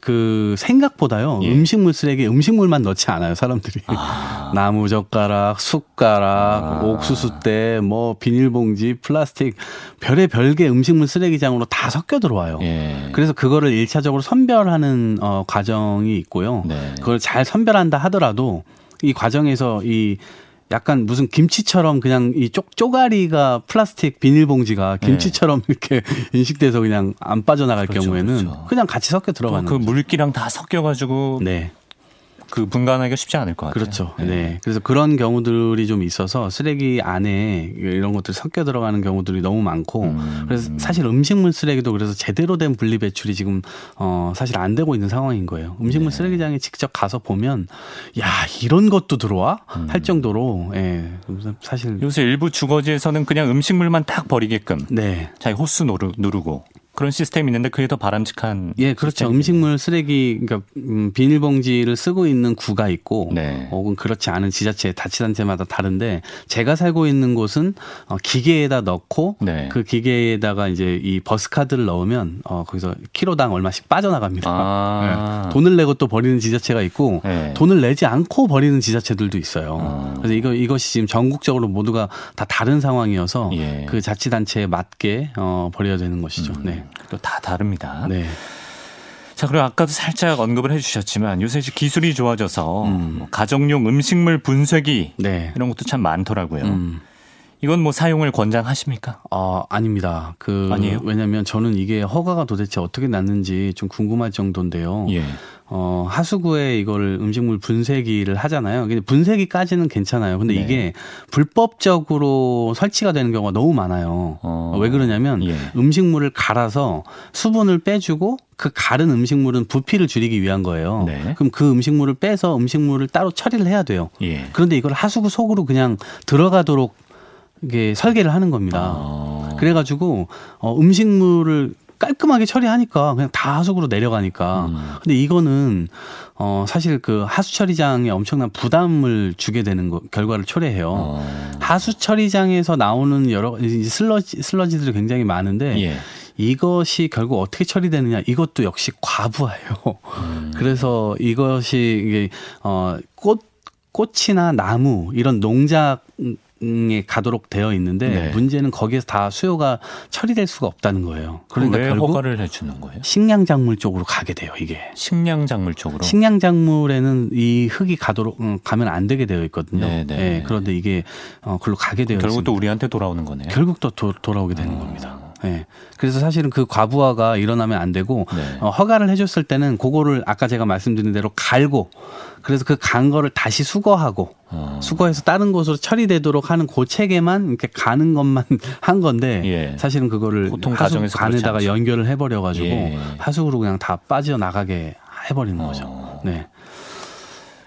[SPEAKER 3] 그그 생각보다요 예. 음식물 쓰레기 음식물만 넣지 않아요 사람들이 아. [laughs] 나무 젓가락 숟가락 아. 옥수수대 뭐 비닐봉지 플라스틱 별의 별개 음식물 쓰레기장으로 다 섞여 들어와요 예. 그래서 그거를 일차적으로 선별하는 어, 과정이 있고요 네. 그걸 잘 선별한다 하더라도 이 과정에서 이 약간 무슨 김치처럼 그냥 이 쪽, 쪼가리가 플라스틱 비닐봉지가 네. 김치처럼 네. [laughs] 이렇게 인식돼서 그냥 안 빠져나갈 그렇죠, 경우에는 그렇죠. 그냥 같이 섞여 들어가는
[SPEAKER 1] 그. 물기랑 다 섞여가지고 네. 그 분간하기가 쉽지 않을 것 같아요.
[SPEAKER 3] 그렇죠. 네. 네. 그래서 그런 경우들이 좀 있어서 쓰레기 안에 이런 것들이 섞여 들어가는 경우들이 너무 많고 음. 그래서 사실 음식물 쓰레기도 그래서 제대로 된 분리 배출이 지금 어 사실 안 되고 있는 상황인 거예요. 음식물 네. 쓰레기장에 직접 가서 보면 야 이런 것도 들어와 음. 할 정도로 예. 사실
[SPEAKER 1] 요새 일부 주거지에서는 그냥 음식물만 딱 버리게끔 네. 자기 호스 누르, 누르고 그런 시스템이 있는데 그게 더 바람직한.
[SPEAKER 3] 예, 그렇죠. 음식물 쓰레기, 그러니까 음, 비닐봉지를 쓰고 있는 구가 있고, 네. 혹은 그렇지 않은 지자체, 자치단체마다 다른데, 제가 살고 있는 곳은 어, 기계에다 넣고, 네. 그 기계에다가 이제 이 버스 카드를 넣으면 어, 거기서 키로당 얼마씩 빠져나갑니다. 아. [laughs] 네. 돈을 내고 또 버리는 지자체가 있고, 네. 돈을 내지 않고 버리는 지자체들도 있어요. 아. 그래서 이거 이것이 지금 전국적으로 모두가 다 다른 상황이어서 예. 그 자치단체에 맞게 어, 버려야 되는 것이죠. 음. 네.
[SPEAKER 1] 또 다 다릅니다. 네. 자, 그리고 아까도 살짝 언급을 해주셨지만 요새 기술이 좋아져서 음. 뭐 가정용 음식물 분쇄기 네. 이런 것도 참 많더라고요. 음. 이건 뭐 사용을 권장하십니까?
[SPEAKER 3] 아, 아닙니다. 그 아니에요? 왜냐면 저는 이게 허가가 도대체 어떻게 났는지 좀 궁금할 정도인데요. 예. 어, 하수구에 이걸 음식물 분쇄기를 하잖아요. 근데 분쇄기까지는 괜찮아요. 근데 네. 이게 불법적으로 설치가 되는 경우가 너무 많아요. 어. 왜 그러냐면 예. 음식물을 갈아서 수분을 빼주고 그 가른 음식물은 부피를 줄이기 위한 거예요. 네. 그럼 그 음식물을 빼서 음식물을 따로 처리를 해야 돼요. 예. 그런데 이걸 하수구 속으로 그냥 들어가도록 이게 설계를 하는 겁니다. 아. 그래가지고 어, 음식물을 깔끔하게 처리하니까 그냥 다 하수구로 내려가니까. 음. 근데 이거는 어 사실 그 하수 처리장에 엄청난 부담을 주게 되는 거 결과를 초래해요. 어. 하수 처리장에서 나오는 여러 슬러지 슬러지들이 굉장히 많은데 예. 이것이 결국 어떻게 처리되느냐 이것도 역시 과부하예요. 음. 그래서 이것이 이게 어 꽃 꽃이나 나무 이런 농작 에 가도록 되어 있는데 네. 문제는 거기에서 다 수요가 처리될 수가 없다는 거예요.
[SPEAKER 1] 그러니까 왜 결국 허가를 해주는 거예요?
[SPEAKER 3] 식량작물 쪽으로 가게 돼요. 이게
[SPEAKER 1] 식량작물 쪽으로.
[SPEAKER 3] 식량작물에는 이 흙이 가도록 음, 가면 안 되게 되어 있거든요. 네, 네. 네 그런데 이게 어, 글로 가게 되어
[SPEAKER 1] 결국
[SPEAKER 3] 있습니다.
[SPEAKER 1] 또 우리한테 돌아오는 거네요.
[SPEAKER 3] 결국 또 도, 돌아오게 되는 음. 겁니다. 네. 그래서 사실은 그 과부하가 일어나면 안 되고 네. 어, 허가를 해줬을 때는 그거를 아까 제가 말씀드린 대로 갈고 그래서 그 간 거를 다시 수거하고 어. 수거해서 다른 곳으로 처리되도록 하는 그 체계만 이렇게 가는 것만 [laughs] 한 건데 예. 사실은 그거를 보통 가정에서 간에다가 연결을 해버려 가지고 예. 하수구로 그냥 다 빠져 나가게 해버리는 거죠. 어. 네.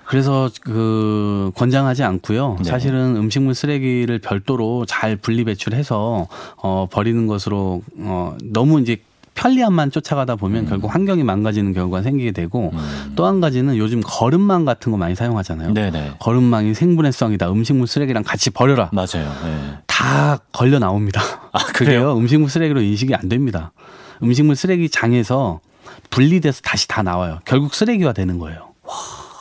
[SPEAKER 3] 그래서 그 권장하지 않고요. 네. 사실은 음식물 쓰레기를 별도로 잘 분리 배출해서 어 버리는 것으로 어 너무 이제 편리함만 쫓아가다 보면 음. 결국 환경이 망가지는 경우가 생기게 되고 음. 또한 가지는 요즘 거름망 같은 거 많이 사용하잖아요. 네네. 거름망이 생분해성이다. 음식물 쓰레기랑 같이 버려라.
[SPEAKER 1] 맞아요. 네.
[SPEAKER 3] 다 걸려 나옵니다. 아, 그래요? 음식물 쓰레기로 인식이 안 됩니다. 음식물 쓰레기 장에서 분리돼서 다시 다 나와요. 결국 쓰레기화 되는 거예요. 와.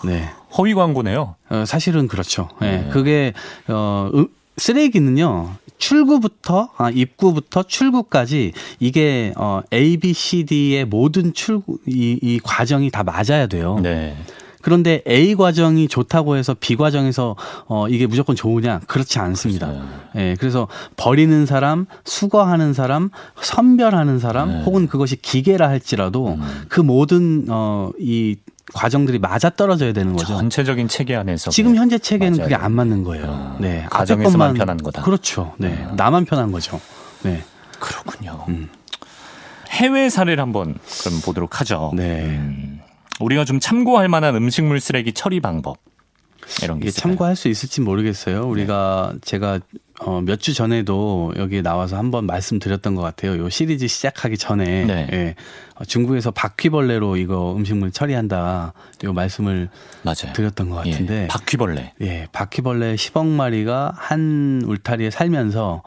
[SPEAKER 1] 네. 허위 광고네요.
[SPEAKER 3] 어, 사실은 그렇죠. 네. 네. 그게 어 으, 쓰레기는요. 출구부터 아, 입구부터 출구까지 이게 어 A, B, C, D의 모든 출구 이, 이 과정이 다 맞아야 돼요. 네. 그런데 A 과정이 좋다고 해서 B 과정에서 어 이게 무조건 좋으냐? 그렇지 않습니다. 그렇죠. 예. 네, 그래서 버리는 사람, 수거하는 사람, 선별하는 사람, 네. 혹은 그것이 기계라 할지라도 음. 그 모든 어이 과정들이 맞아 떨어져야 되는 거죠.
[SPEAKER 1] 전체적인 체계 안에서
[SPEAKER 3] 지금 현재 체계는 맞아요. 그게 안 맞는 거예요. 어,
[SPEAKER 1] 네, 과정에서만 편한 거다.
[SPEAKER 3] 그렇죠. 네, 어. 나만 편한 거죠. 네,
[SPEAKER 1] 그렇군요. 음. 해외 사례를 한번 그럼 보도록 하죠. 네, 음. 우리가 좀 참고할 만한 음식물 쓰레기 처리 방법. 이런 게
[SPEAKER 3] 참고할 수 있을지 모르겠어요. 우리가 네. 제가 어, 몇 주 전에도 여기 나와서 한번 말씀드렸던 것 같아요. 요 시리즈 시작하기 전에 네. 예, 어, 중국에서 바퀴벌레로 이거 음식물 처리한다. 요 말씀을 맞아요. 드렸던 것 예, 같은데
[SPEAKER 1] 예, 바퀴벌레.
[SPEAKER 3] 예, 바퀴벌레 10억 마리가 한 울타리에 살면서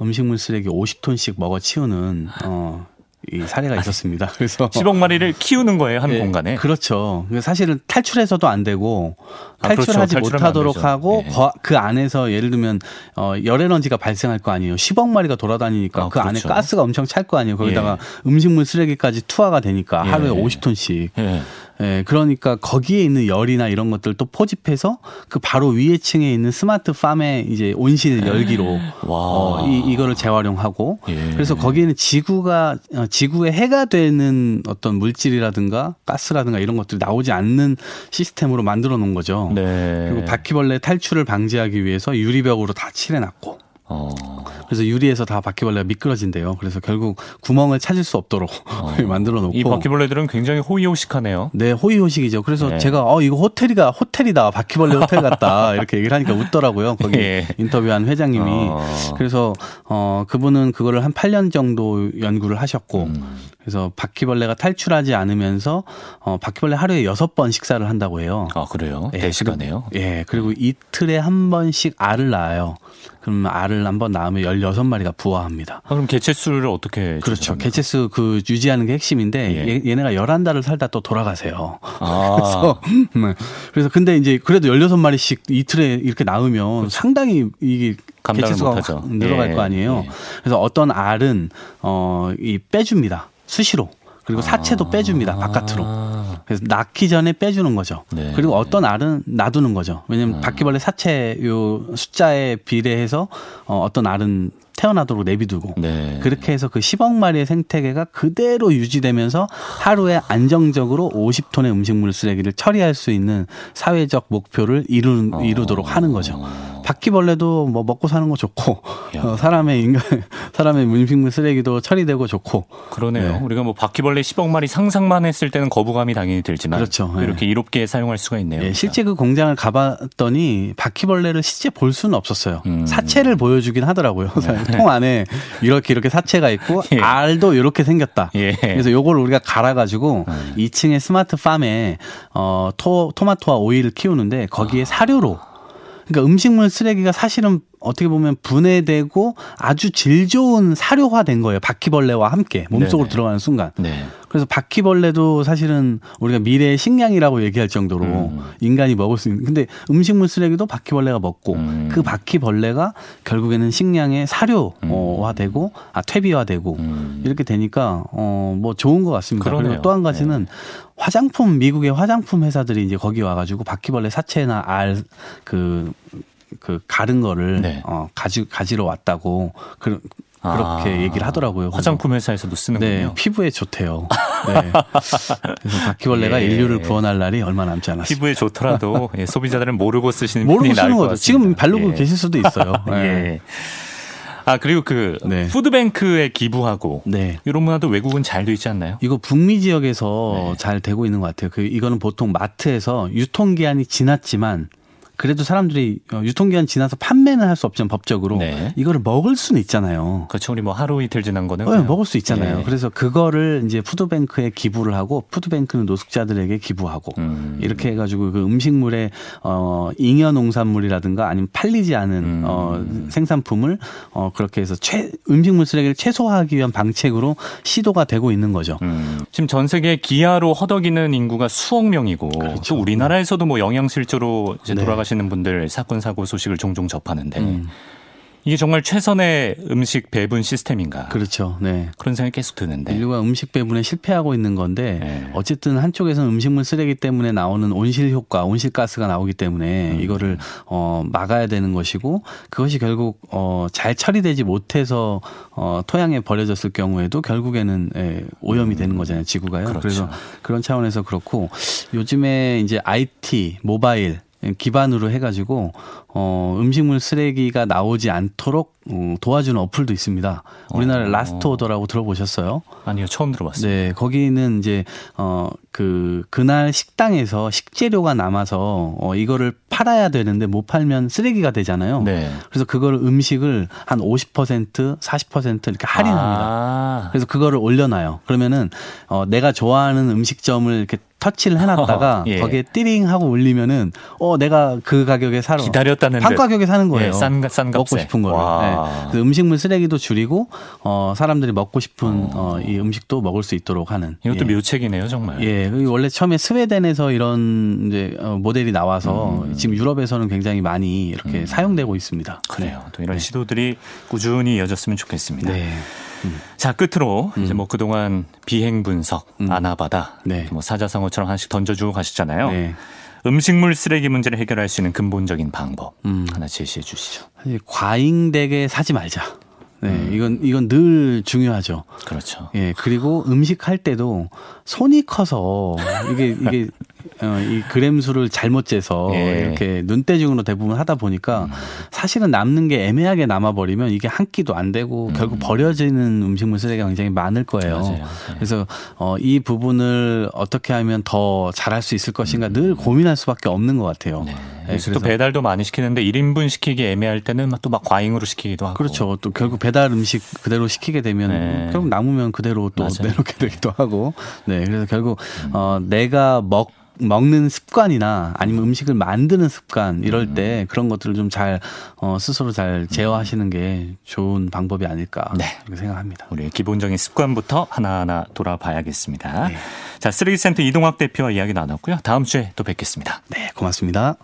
[SPEAKER 3] 음식물 쓰레기 50톤씩 먹어 치우는 어, 이 사례가 있었습니다.
[SPEAKER 1] 그래서 10억 마리를 키우는 거예요 한 네, 공간에.
[SPEAKER 3] 그렇죠. 사실은 탈출해서도 안 되고 아, 그렇죠. 탈출하지 아, 그렇죠. 못하도록 하고 네. 그 안에서 예를 들면 어, 열에너지가 발생할 거 아니에요. 10억 마리가 돌아다니니까 아, 그 그렇죠. 안에 가스가 엄청 찰 거 아니에요. 거기다가 예. 음식물 쓰레기까지 투하가 되니까 예. 하루에 50톤씩. 예. 예, 그러니까 거기에 있는 열이나 이런 것들 또 포집해서 그 바로 위에 층에 있는 스마트 팜에 이제 온실 열기로 어, 이 이거를 재활용하고 예. 그래서 거기에는 지구가 어, 지구에 해가 되는 어떤 물질이라든가 가스라든가 이런 것들이 나오지 않는 시스템으로 만들어 놓은 거죠. 네. 그리고 바퀴벌레 탈출을 방지하기 위해서 유리벽으로 다 칠해 놨고 어. 그래서 유리에서 다 바퀴벌레가 미끄러진대요. 그래서 결국 구멍을 찾을 수 없도록 어. [laughs] 만들어 놓고
[SPEAKER 1] 이 바퀴벌레들은 굉장히 호의호식하네요.
[SPEAKER 3] 네, 호의호식이죠. 그래서 네. 제가 어 이거 호텔이가 호텔이다. 바퀴벌레 [laughs] 호텔 같다. 이렇게 얘기를 하니까 웃더라고요. 거기 네. [laughs] 인터뷰한 회장님이. 어. 그래서 어 그분은 그거를 한 8년 정도 연구를 하셨고 음. 그래서 바퀴벌레가 탈출하지 않으면서 어 바퀴벌레 하루에 6번 식사를 한다고 해요.
[SPEAKER 1] 아, 그래요? 네, 대시간에요?
[SPEAKER 3] 예. 그리고 이틀에 한 번씩 알을 낳아요. 그러면 알을 한번 낳으면 16마리가 부화합니다.
[SPEAKER 1] 아, 그럼 개체수를 어떻게
[SPEAKER 3] 그렇죠. 개체수 그 유지하는 게 핵심인데 예. 얘 네가 11달을 살다 또 돌아가세요. 아. [laughs] 그래서 네. 그래서 근데 이제 그래도 16마리씩 이틀에 이렇게 낳으면 그렇죠. 상당히 이게 개체수가. 늘어갈 예. 거 아니에요. 예. 그래서 어떤 알은 어이 빼줍니다. 수시로. 그리고 사체도 아. 빼줍니다. 바깥으로. 그래서 낳기 전에 빼주는 거죠. 네. 그리고 어떤 알은 놔두는 거죠. 왜냐하면 음. 바퀴벌레 사체 요 숫자에 비례해서 어, 어떤 알은 태어나도록 내비두고 네. 그렇게 해서 그 10억 마리의 생태계가 그대로 유지되면서 하루에 안정적으로 50톤의 음식물 쓰레기를 처리할 수 있는 사회적 목표를 이루, 어. 이루도록 하는 거죠. 바퀴벌레도 뭐 먹고 사는 거 좋고 어, 사람의 인간 사람의 음식물 쓰레기도 처리되고 좋고
[SPEAKER 1] 그러네요. 네. 우리가 뭐 바퀴벌레 10억 마리 상상만 했을 때는 거부감이 당연히 들지만 그렇죠. 네. 이렇게 이롭게 사용할 수가 있네요. 네,
[SPEAKER 3] 실제 그 공장을 가봤더니 바퀴벌레를 실제 볼 수는 없었어요. 음. 사체를 보여주긴 하더라고요. 네. 통 안에 이렇게 이렇게 사체가 있고 [laughs] 예. 알도 이렇게 생겼다. 예. 그래서 요걸 우리가 갈아가지고 음. 2층에 스마트 팜에 어, 토, 토마토와 오이를 키우는데 거기에 아. 사료로 그러니까 음식물 쓰레기가 사실은 어떻게 보면 분해되고 아주 질 좋은 사료화된 거예요. 바퀴벌레와 함께 몸속으로 네네. 들어가는 순간. 네. 그래서 바퀴벌레도 사실은 우리가 미래의 식량이라고 얘기할 정도로 음. 인간이 먹을 수 있는. 근데 음식물 쓰레기도 바퀴벌레가 먹고 음. 그 바퀴벌레가 결국에는 식량의 사료화되고 음. 아 퇴비화되고 음. 이렇게 되니까 어뭐 좋은 것 같습니다. 그러네요. 그리고 또 한 가지는 네. 화장품 미국의 화장품 회사들이 이제 거기 와가지고 바퀴벌레 사체나 알그그 가른 거를 네. 어 가지 가지러 왔다고 그 그렇게 아, 얘기를 하더라고요.
[SPEAKER 1] 화장품 회사에서도 쓰는군요.
[SPEAKER 3] 네, 피부에 좋대요. 네. [laughs] 그래서 바퀴벌레가 예. 인류를 구원할 날이 얼마 남지 않았습니다.
[SPEAKER 1] 피부에 좋더라도 예, 소비자들은 모르고 쓰시는 모르고 쓰는 거죠.
[SPEAKER 3] 지금 바르고 예. 계실 수도 있어요. 네. [laughs] 예.
[SPEAKER 1] 아 그리고 그 네. 푸드뱅크에 기부하고 네. 이런 문화도 외국은 잘 돼 있지 않나요?
[SPEAKER 3] 이거 북미 지역에서 네. 잘 되고 있는 것 같아요. 그 이거는 보통 마트에서 유통 기한이 지났지만 그래도 사람들이 어, 유통기한 지나서 판매는 할 수 없지만 법적으로 네. 이거를 먹을 수는 있잖아요.
[SPEAKER 1] 그렇죠. 우리 뭐 하루 이틀 지난 거는
[SPEAKER 3] 네, 먹을 수 있잖아요. 네. 그래서 그거를 이제 푸드뱅크에 기부를 하고 푸드뱅크는 노숙자들에게 기부하고 음. 이렇게 해가지고 그 음식물의 어 잉여 농산물이라든가 아니면 팔리지 않은 음. 어 생산품을 어 그렇게 해서 최 음식물 쓰레기를 최소화하기 위한 방책으로 시도가 되고 있는 거죠. 음.
[SPEAKER 1] 지금 전 세계 기아로 허덕이는 인구가 수억 명이고 그렇죠. 또 우리나라에서도 뭐 영양 실조로 이제 네. 돌아가 하시는 분들 사건 사고 소식을 종종 접하는데 음. 이게 정말 최선의 음식 배분 시스템인가?
[SPEAKER 3] 그렇죠. 네.
[SPEAKER 1] 그런 생각이 계속 드는데.
[SPEAKER 3] 인류가 음식 배분에 실패하고 있는 건데 네. 어쨌든 한쪽에서는 음식물 쓰레기 때문에 나오는 온실 효과, 온실 가스가 나오기 때문에 음. 이거를 어 막아야 되는 것이고 그것이 결국 어 잘 처리되지 못해서 어 토양에 버려졌을 경우에도 결국에는 예, 오염이 음. 되는 거잖아요, 지구가요. 그렇죠. 그래서 그런 차원에서 그렇고 요즘에 이제 IT, 모바일 기반으로 해가지고 어, 음식물 쓰레기가 나오지 않도록 어, 도와주는 어플도 있습니다. 우리나라 어. Last Order라고 들어보셨어요?
[SPEAKER 1] 아니요, 처음 들어봤어요. 네,
[SPEAKER 3] 거기는 이제 어, 그 그날 식당에서 식재료가 남아서 어, 이거를 팔아야 되는데 못 팔면 쓰레기가 되잖아요. 네. 그래서 그거를 음식을 한 50% 40% 이렇게 할인합니다. 아. 그래서 그거를 올려놔요. 그러면은 어, 내가 좋아하는 음식점을 이렇게 터치를 해놨다가 [laughs] 예. 거기에 띠링 하고 올리면은 어 내가 그 가격에 사러
[SPEAKER 1] 기다렸다
[SPEAKER 3] 는반 가격에 사는 거예요. 예,
[SPEAKER 1] 싼, 싼
[SPEAKER 3] 먹고 싶은 거를. 네. 음식물 쓰레기도 줄이고 어 사람들이 먹고 싶은 어, 이 음식도 먹을 수 있도록 하는.
[SPEAKER 1] 이것도 예. 묘책이네요, 정말.
[SPEAKER 3] 예, 원래 처음에 스웨덴에서 이런 이제 어, 모델이 나와서 음. 지금 유럽에서는 굉장히 많이 이렇게 음. 사용되고 있습니다.
[SPEAKER 1] 그래요. 또 이런 네. 시도들이 꾸준히 이어졌으면 좋겠습니다. 네. 음. 자 끝으로 음. 이제 뭐 그동안 비행 분석, 음. 아나바다, 네. 뭐 사자성어처럼 하나씩 던져주고 가시잖아요. 네. 음식물 쓰레기 문제를 해결할 수 있는 근본적인 방법 음. 하나 제시해 주시죠.
[SPEAKER 3] 과잉되게 사지 말자. 네, 음. 이건 이건 늘 중요하죠.
[SPEAKER 1] 그렇죠.
[SPEAKER 3] 예, 그리고 음식 할 때도 손이 커서 이게 이게 [laughs] 어, 이 그램 수를 잘못 재서 예. 이렇게 눈대중으로 대부분 하다 보니까 음. 사실은 남는 게 애매하게 남아버리면 이게 한 끼도 안 되고 음. 결국 버려지는 음식물 쓰레기가 굉장히 많을 거예요. 맞아요. 네. 그래서 어, 이 부분을 어떻게 하면 더 잘할 수 있을 것인가 음. 늘 고민할 수밖에 없는 것 같아요. 네.
[SPEAKER 1] 네, 또 배달도 많이 시키는데 1인분 시키기 애매할 때는 또 막 과잉으로 시키기도 하고.
[SPEAKER 3] 그렇죠. 또 결국 배달 음식 그대로 시키게 되면 네. 결국 남으면 그대로 또 맞아요. 내놓게 되기도 하고. 네. 그래서 결국 음. 어, 내가 먹 먹는 습관이나 아니면 음식을 만드는 습관 이럴 때 음. 그런 것들을 좀 잘 어, 스스로 잘 제어하시는 게 좋은 방법이 아닐까 네. 이렇게 생각합니다.
[SPEAKER 1] 우리 기본적인 습관부터 하나하나 돌아봐야겠습니다. 네. 자 쓰레기 센터 이동학 대표와 이야기 나눴고요. 다음 주에 또 뵙겠습니다.
[SPEAKER 3] 네, 고맙습니다.